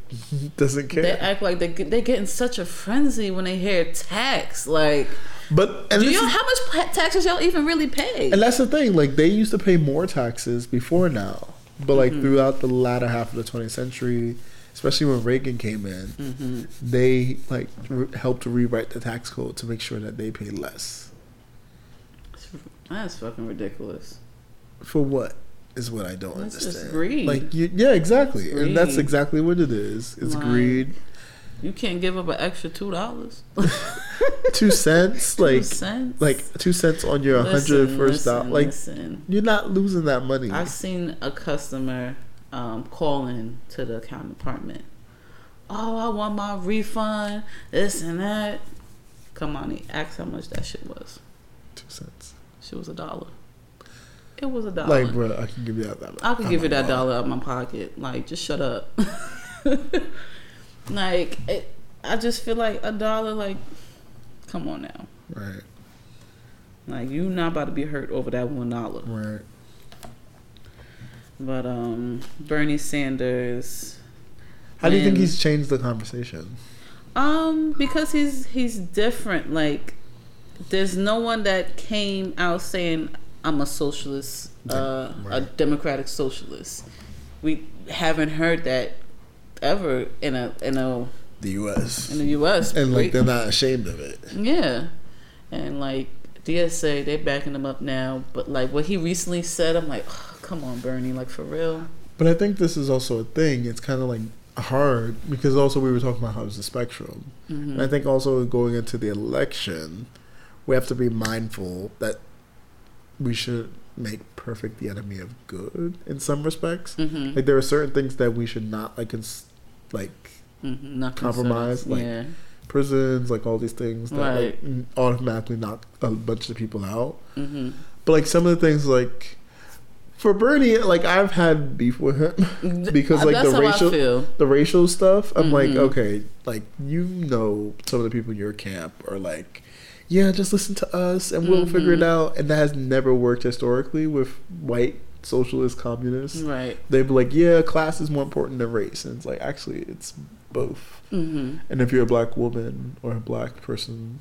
doesn't care. They act like they they get in such a frenzy when they hear tax. Like, But and do is- how much taxes y'all even really pay? And that's the thing. Like they used to pay more taxes before now, but like Mm-hmm. throughout the latter half of the 20th century, especially when Reagan came in, Mm-hmm. they like re- helped to rewrite the tax code to make sure that they pay less. That's fucking ridiculous. For what is what I don't That's just understand. greed. Like you, yeah, exactly, It's and that's exactly what it is. It's Like- greed. You can't give up an extra two dollars. Two cents, like cents? like two cents on your hundred first dollar. Like listen. you're not losing that money. I've seen a customer um, calling to the accounting department. Oh, I want my refund. This and that. Come on, he asked how much that shit was. two cents. Shit was a dollar. It was a dollar. Like, bro, I can give you that. dollar. I could give you that dollar out of my pocket. Like, just shut up. like, it, I just feel like a dollar. Like, come on now. Right, Like, you not about to be hurt over that one dollar. right. But um, Bernie Sanders. How do you think he's changed the conversation? Um, because he's he's different. Like, there's no one that came out saying I'm a socialist, uh, a democratic socialist. We haven't heard that ever in a in a The U.S. in the U.S. and like they're not ashamed of it. yeah, and like DSA, they're backing him up now. But like what he recently said, I'm like, oh, come on, Bernie, like for real. But I think this is also a thing. It's kind of like hard because also we were talking about how it's a spectrum. Mm-hmm. And I think also going into the election, we have to be mindful that we should make perfect the enemy of good in some respects. Mm-hmm. Like there are certain things that we should not like cons- like mm-hmm. Not Compromise, considered. like- yeah. prisons, like all these things that like Right. n- automatically knock a bunch of people out. Mm-hmm. But like some of the things like for Bernie, like I've had beef with him because like the racial the racial stuff. I'm like, Mhm. okay, like you know some of the people in your camp are like, yeah, just listen to us and we'll figure it Mhm. out. And that has never worked historically with white socialist communists. Right. They'd be like, yeah, class is more important than race, and it's like actually it's both. Mm-hmm. And if you're a black woman or a black person,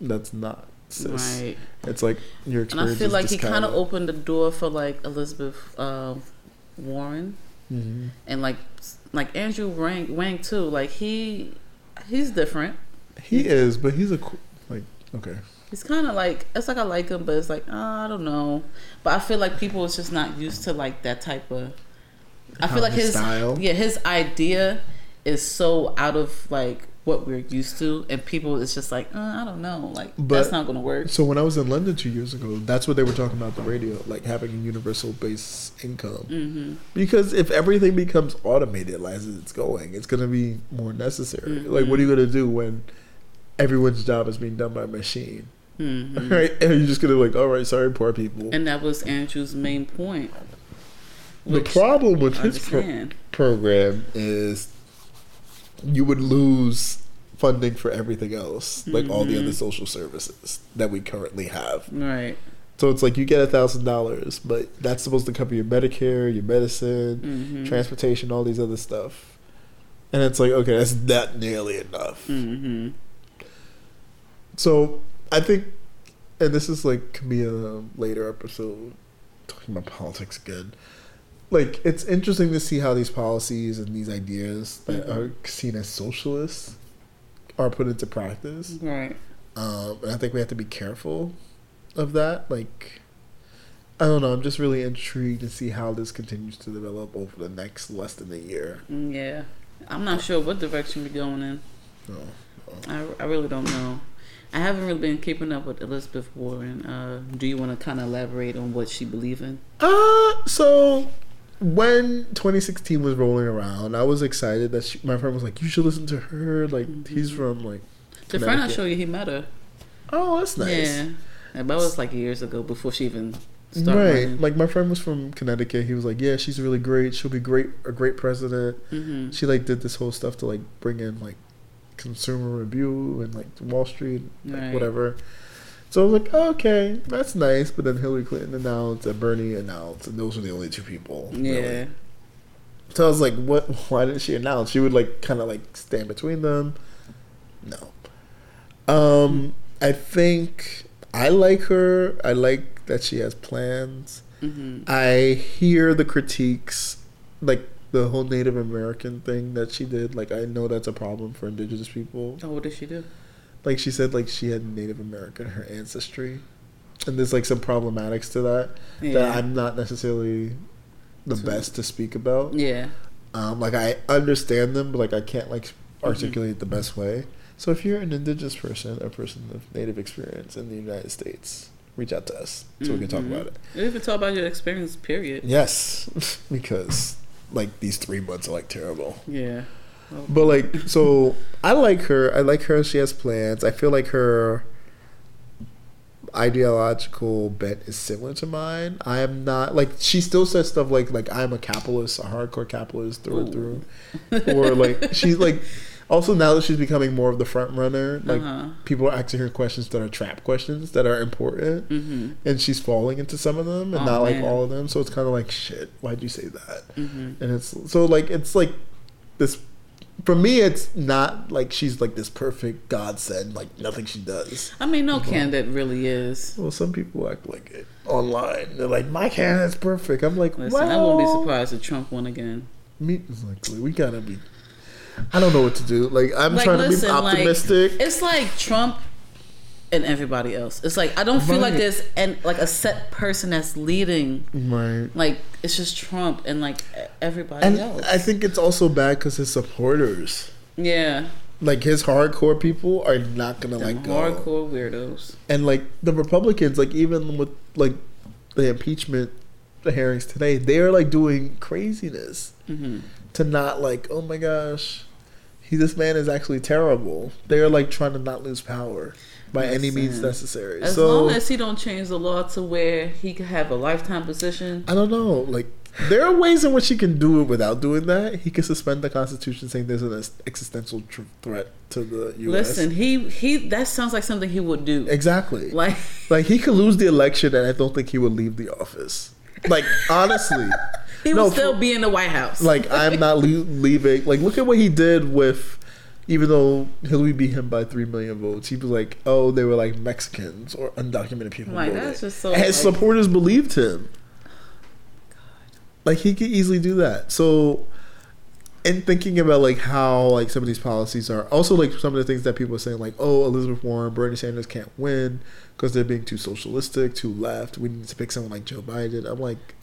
that's not cis. Right. It's like your And I feel like he kind of opened the door for like Elizabeth uh, Warren Mhm. and like like Andrew Yang, Yang too. Like he he's different. He is, but he's a okay. He's kind of like it's like I like him, but it's like uh, I don't know. But I feel like people is just not used to like that type of. I How feel like his his style? yeah his idea is so out of like what we're used to, and people is just like uh, I don't know, like But- that's not gonna work. So when I was in London two years ago, that's what they were talking about the radio, like having a universal base income. hmm Because if everything becomes automated as it's going, it's going to be more necessary. Like, what are you going to do when everyone's job is being done by a machine? hmm Right? And you're just going to like, all right, sorry, poor people. And that was Andrew's main point. the problem with his pro- program is you would lose funding for everything else, like all the other social services that we currently have. right. So it's like you get a thousand dollars, but that's supposed to cover your Medicare, your medicine, hmm transportation, all these other stuff. And it's like, okay, that's not nearly enough. hmm So I think, and this is like could be a later episode talking about politics again. Like it's interesting to see how these policies and these ideas that Mhm. are seen as socialists are put into practice. Right. Um, and I think we have to be careful of that. Like, I don't know. I'm just really intrigued to see how this continues to develop over the next less than a year. Mm, Yeah. I'm not sure what direction we're going in. So, I, I really don't know. I haven't really been keeping up with Elizabeth Warren. Uh, do you want to kind of elaborate on what she believes in? uh, so when 2016 was rolling around, I was excited that she, my friend was like, "You should listen to her." Like, he's from like, The friend I showed you, he met her. oh, that's nice. Yeah. But that was like years ago before she even started. Right, running. like my friend was from Connecticut. He was like, "Yeah, she's really great. She'll be great, a great president." hmm she like did this whole stuff to like bring in like consumer review and like Wall Street, like, Right. whatever. So I was like, okay, that's nice. But then Hillary Clinton announced and Bernie announced, and those were the only two people. really. Yeah. So I was like, what? Why didn't she announce? She would like kind of like stand between them. No. Um, I think I like her. I like that she has plans. hmm I hear the critiques, like the whole Native American thing that she did. Like I know that's a problem for Indigenous people. Oh, what did she do? Like she said, like she had Native American her ancestry, and there's like some problematics to that that I'm not necessarily the best to speak about. Yeah. Um, like I understand them, but like I can't like Mm-hmm. articulate the best way. So if you're an Indigenous person, a person of Native experience in the United States, reach out to us so we can talk Mhm. about it. You can talk about your experience, period. Yes, because like these three months are like terrible. Yeah. But like, so I like her. I like her. She has plans. I feel like her ideological bent is similar to mine. I am not like she still says stuff like like I'm a capitalist, a hardcore capitalist through and through, or like she's like. Also, now that she's becoming more of the front runner, like Uh-huh. people are asking her questions that are trap questions that are important, hmm and she's falling into some of them and Oh, not like man. all of them. So it's kind of like shit. Why'd you say that? hmm and it's so like it's like this for me it's not like she's like this perfect godsend like nothing she does I mean, no candidate really is. well some people act like it online they're like my candidate's perfect i'm like Listen, well I won't be surprised if Trump won again. me like we gotta be i don't know what to do. Like i'm Like, trying to listen, be like, optimistic. It's like Trump and everybody else. It's like I don't feel like there's and like a set person that's leading. right. Like it's just Trump and like everybody and else. i think it's also bad because his supporters. Yeah, like his hardcore people are not gonna Them like go. hardcore weirdos. and like the Republicans, like even with like the impeachment hearings today, they're like doing craziness hmm to not like, oh my gosh, he this man is actually terrible. They're like trying to not lose power by any means necessary. As so long as he don't change the law to where he could have a lifetime position. I don't know, like there are ways in which he can do it without doing that. He can suspend the Constitution, saying there's an existential tr- threat to the U.S. Listen, he he that sounds like something he would do. exactly. Like Like he could lose the election, and I don't think he would leave the office. Like honestly, he No, would still for- be in the White House. like I'm not le- leaving. Like look at what he did with. Even though Hillary beat him by three million votes, he was like, "Oh, they were like Mexicans or undocumented people." Like, that's just so, And his like- supporters believed him. Like he could easily do that. So, in thinking about like how like some of these policies are, also like some of the things that people are saying, like, "Oh, Elizabeth Warren, Bernie Sanders can't win because they're being too socialistic, too left. We need to pick someone like Joe Biden." I'm like,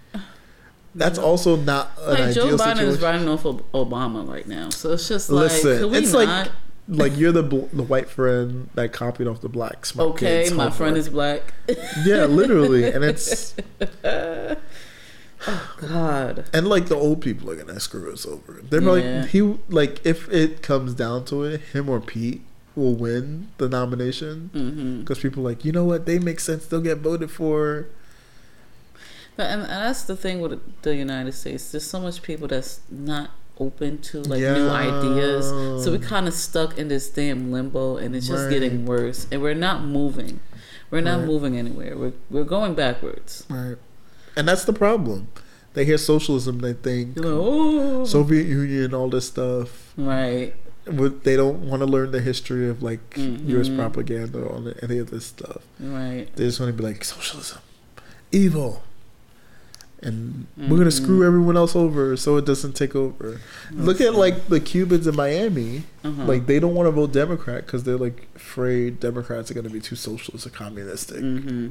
that's also not an like ideal Joe Biden situation. is riding off of Obama right now, so it's just like, Listen, it's not? like like you're the bl- the white friend that copied off the black smart okay, my friend is black. yeah, literally, and it's God, and like the old people are gonna screw us over. They're like he like if it comes down to it, him or Pete will win the nomination mm-hmm. because people are like you know what they make sense. They'll get voted for. and, and that's the thing with the United States. There's so much people that's not open to like new ideas, so we're kind of stuck in this damn limbo, and it's just Right. getting worse, and we're not moving. We're not Right. moving anywhere. We're we're going backwards. Right, and that's the problem. They hear socialism, they think You know, oh, Soviet Union, all this stuff. right. But they don't want to learn the history of like U.S. Mhm. propaganda or any of this stuff. Right. They just want to be like socialism, evil, and we're gonna screw everyone else over so it doesn't take over. Look at like the Cubans in Miami. Uh-huh. Like they don't want to vote Democrat because they're like afraid Democrats are gonna be too socialist or communistic. hmm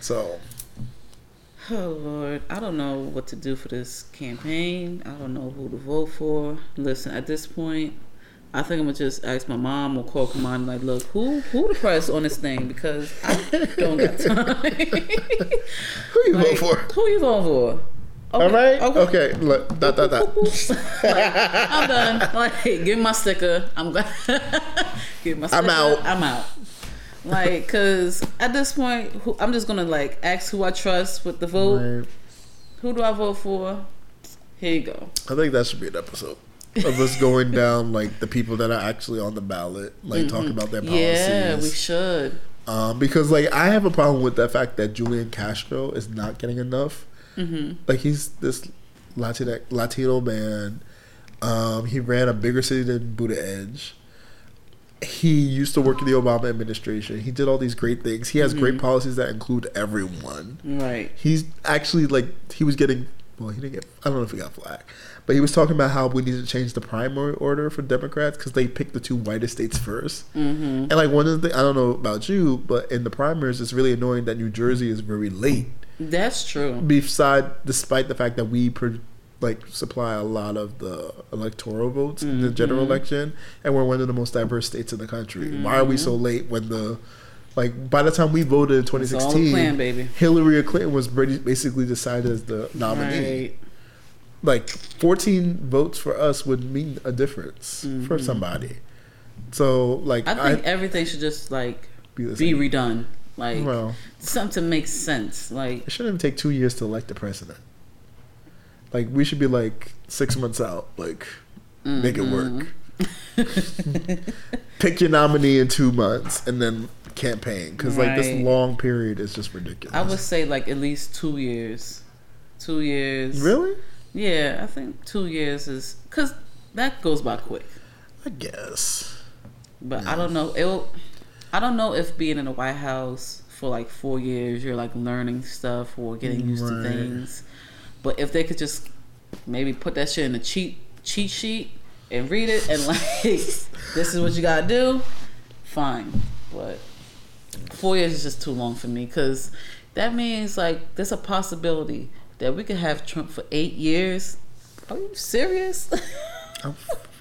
So Oh Lord, I don't know what to do for this campaign. I don't know who to vote for. Listen, at this point, I think I'm gonna just ask my mom or call Kamani like, look, who who to press on this thing because I don't got time. who you Like, vote for? Who you voting for? All right. Okay. okay. Look, dot dot dot. I'm done. Like, give me my sticker. I'm gonna give my sticker. I'm out. I'm out. Like, cause at this point, who, I'm just gonna like ask who I trust with the vote. Right. Who do I vote for? Here you go. I think that should be an episode of us going down like the people that are actually on the ballot, like talk about their policies. Yeah, we should. um, because like I have a problem with the fact that Julian Castro is not getting enough. Mm-hmm. Like he's this Latino Latino man. Um, he ran a bigger city than Buttigieg. He used to work in the Obama administration. He did all these great things. He has great policies that include everyone. Right. He's actually like he was getting well, he didn't get I don't know if he got flack. But he was talking about how we need to change the primary order for Democrats because they picked the two whitest states 1st Mm-hmm. And like one of the things, I don't know about you, but in the primaries, it's really annoying that New Jersey is very late. That's true. Beside, despite the fact that we pro, like supply a lot of the electoral votes in the general Mm-hmm. election, and we're one of the most diverse states in the country. Why are we so Mm-hmm. late when the like by the time we voted in It's all a 2016, plan, baby. Hillary Clinton was basically decided as the nominee. Right. Like 14 votes for us would mean a difference for somebody. So like Mm-hmm. I think everything should just like be be redone. Like well, something makes sense. Like it shouldn't even take two years to elect the president. Like we should be like six months out. Like make it work. Mm-hmm. Pick your nominee in two months and then campaign because like this long period is just ridiculous. I would say like at least two years. Two years. really. Yeah, I think two years is because that goes by quick. I guess. But I don't know. It'll. I don't know if being in the White House for like four years, you're like learning stuff or getting used to things. But if they could just maybe put that shit in a cheat cheat sheet and read it and like, this is what you gotta do, fine. But four years is just too long for me because that means like there's a possibility that we could have Trump for eight years. Are you serious?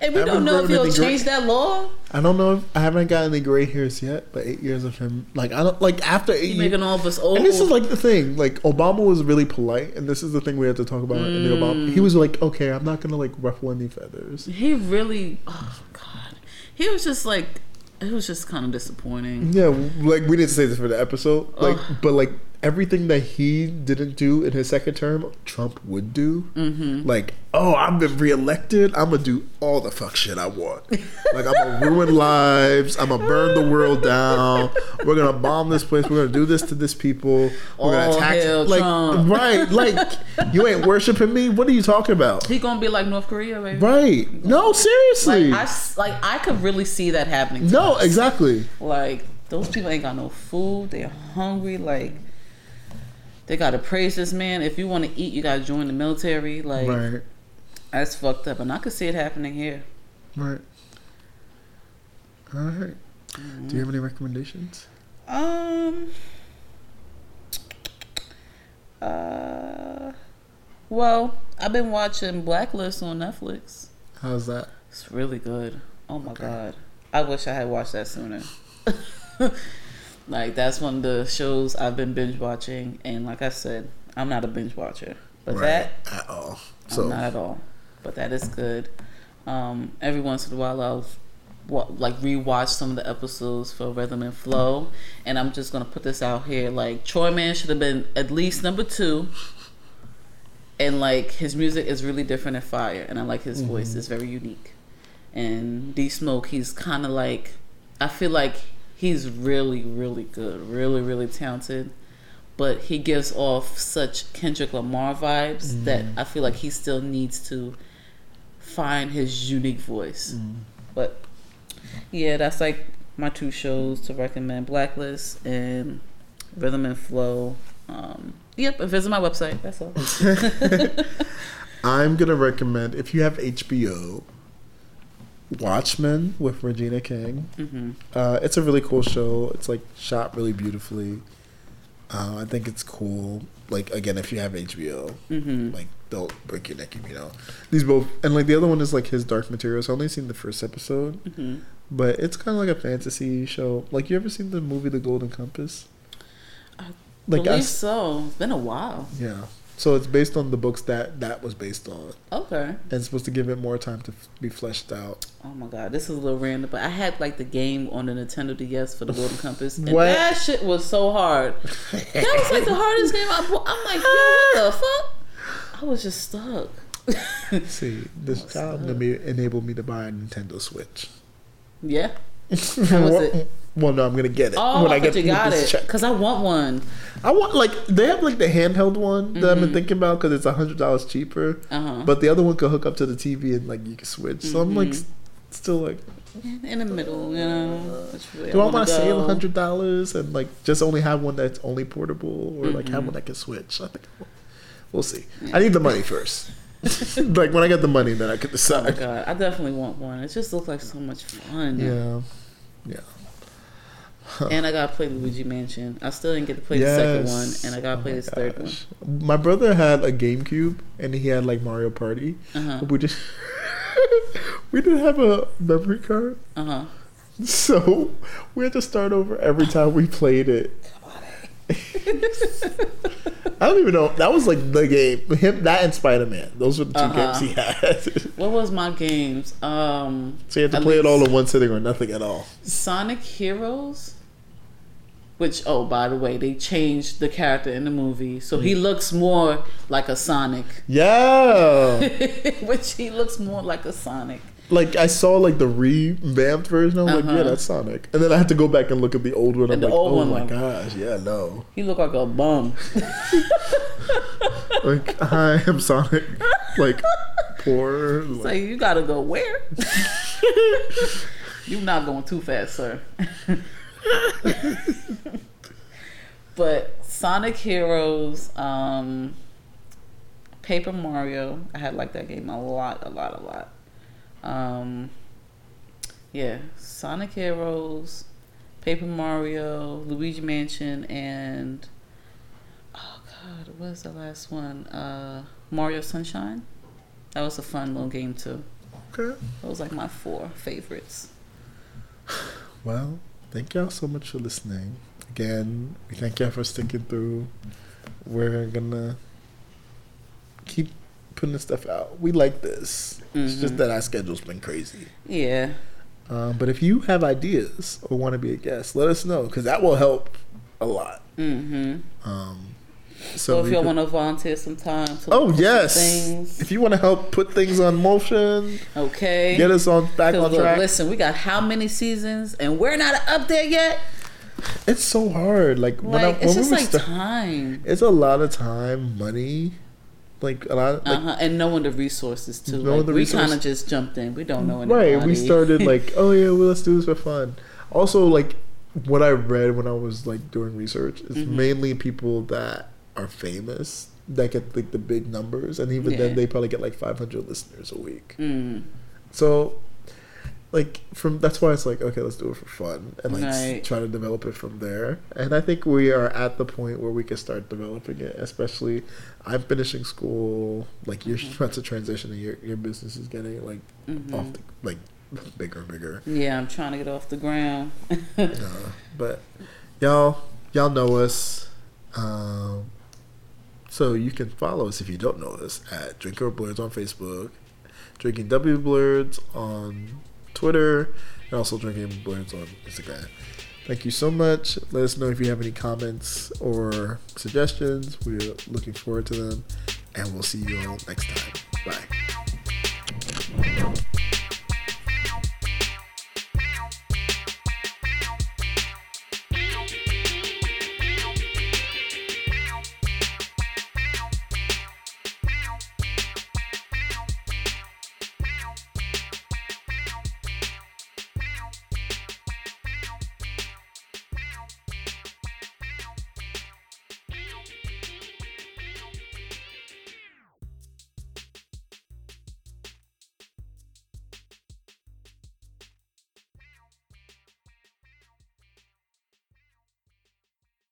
And we don't know if he'll any gray- change that law. I don't know. if I haven't got any gray hairs yet, but eight years of him, like I don't like after eight years. making all of us old. And this is like the thing. Like Obama was really polite, and this is the thing we have to talk about in the Mm. Obama. He was like, "Okay, I'm not gonna like ruffle any feathers." he really. Oh God, he was just like. It was just kind of disappointing. Yeah, like we didn't say this for the episode, like, Ugh. but like everything that he didn't do in his second term, Trump would do. Mm-hmm. Like, oh, I've been reelected. I'm gonna do all the fuck shit I want. like, I'm gonna ruin lives. I'm gonna burn the world down. We're gonna bomb this place. We're gonna do this to this people. We're gonna attack. hail like, Trump. right? Like, you ain't worshiping me. What are you talking about? He gonna be like North Korea, baby. Right? No, seriously. Like I like I could really see that happening. to no, us. exactly. Like those people ain't got no food. They're hungry. Like they gotta praise this man. If you want to eat, you gotta join the military. Like Right. that's fucked up, and I could see it happening here. Right. All right. Do you have any recommendations? Um. Uh. Well, I've been watching Blacklist on Netflix. How's that? It's really good. Oh my god. I wish I had watched that sooner. like that's one of the shows I've been binge watching and like I said, I'm not a binge watcher. But that at all. I'm So not at all. But that is good. Um, every once in a while I'll like rewatch some of the episodes for Rhythm and Flow, and I'm just gonna put this out here. Like Troy Man should have been at least number two, and like his music is really different and fire, and I like his voice; it's very unique. And D Smoke, he's kind of like, I feel like he's really, really good, really, really talented. But he gives off such Kendrick Lamar vibes that I feel like he still needs to find his unique voice. But yeah, that's like my two shows to recommend: Blacklist and Rhythm and Flow. Um, yep, visit my website. That's all. I'm gonna recommend if you have HBO, Watchmen with Regina King. hmm Uh, it's a really cool show. It's like shot really beautifully. Uh, I think it's cool. Like again, if you have HBO, hmm like don't break your neck. You know, these both and like the other one is like his Dark Materials. I only seen the first episode, hmm but it's kind of like a fantasy show. Like you ever seen the movie The Golden Compass? I Like Believe I, so. It's been a while. yeah. So it's based on the books that that was based on, Okay. and it's supposed to give it more time to f- be fleshed out. Oh my god, this is a little random, but I had like the game on the Nintendo DS for the Golden Compass, and What? that shit was so hard. That was like the hardest game I bought. I'm like, yo, what the fuck? I was just stuck. See, this child enabled me to buy a Nintendo Switch. Yeah. How was it? Well, no, I'm gonna get it Oh, when I, I get you got this it check. because I want one. I want like they have like the handheld one that I've been Mhm. thinking about because it's a hundred dollars cheaper, Uh huh. but the other one could hook up to the TV and like you can switch. So I'm like Mhm. still like, in the middle, you know. way do I wanna want to save a hundred dollars and like just only have one that's only portable or like have Mhm. one that can switch? I think we'll, see. I need the money first. like when I get the money, then I can Oh decide. god, I definitely want one. It just looks like so much fun. Yeah, yeah. And I gotta play Luigi Mansion. I still didn't get to play the second one, and I gotta Oh play this third one. My brother had a GameCube and he had like Mario Party. Uh huh. But we just we didn't have a memory card, Uh huh. so we had to start over every time we played it. I don't even know. That was like the game. Him, that and Spider Man. Those were the 2 Uh-huh. games he had. What was my games? Um, so you had to play it all in one sitting or nothing at all. Sonic Heroes. Which, oh, by the way, they changed the character in the movie, so Mm. he looks more like a Sonic. Yeah, Which he looks more like a Sonic. like I saw like the revamped version. I'm like, Uh-huh. yeah, that's Sonic. And then I had to go back and look at the old one. I'm like, oh one, my like- gosh, yeah, no. He looked like a bum. Like I am Sonic, like poor. Like, like you gotta go where? You're not going too fast, sir. but Sonic Heroes, um, Paper Mario, I had like that game a lot, a lot, a lot. Um, yeah, Sonic Heroes, Paper Mario, Luigi Mansion, and oh god, what was the last one? Uh, Mario Sunshine. That was a fun little game too. Okay. Those like my four favorites. Well, thank y'all so much for listening. Again, we thank y'all for sticking through. We're gonna keep putting this stuff out. We like this. It's just that our schedule's been crazy. Yeah. Um, but if you have ideas or want to be a guest, let us know because that will help a lot. Mm-hmm. Um, So, if y'all want to volunteer some time, to oh look for some yes, things, if you want to help put things on motion, okay. get us on back on look, track. listen, we got how many seasons, and we're not up there yet. It's so hard. Like, when, I, when it's we just were like time, it's a lot of time, money, like a lot. Of, like, uh-huh. and knowing the resources too. Knowing Like, the we kind of just jumped in. We don't know anybody. Right. We started like, oh yeah, well let's do this for fun. Also, like what I read when I was like doing research is Mm-hmm. mainly people that are famous that get like the big numbers, and even Yeah. then they probably get like 500 listeners a week. Mm, So, like from that's why it's like okay, let's do it for fun and like Right. try to develop it from there. And I think we are at the point where we can start developing it. Especially, I'm finishing school. Like you're Mm-hmm. about to transition, and your your business is getting like mm-hmm. off the, like bigger and bigger. yeah, I'm trying to get off the ground. But y'all, y'all know us. Um, so you can follow us if you don't know us at Drinker Blerds on Facebook, Drinking W Blerds on Twitter, and also Drinking Blerds on Instagram. Thank you so much. Let us know if you have any comments or suggestions. We're looking forward to them, and we'll see you all next time. Bye.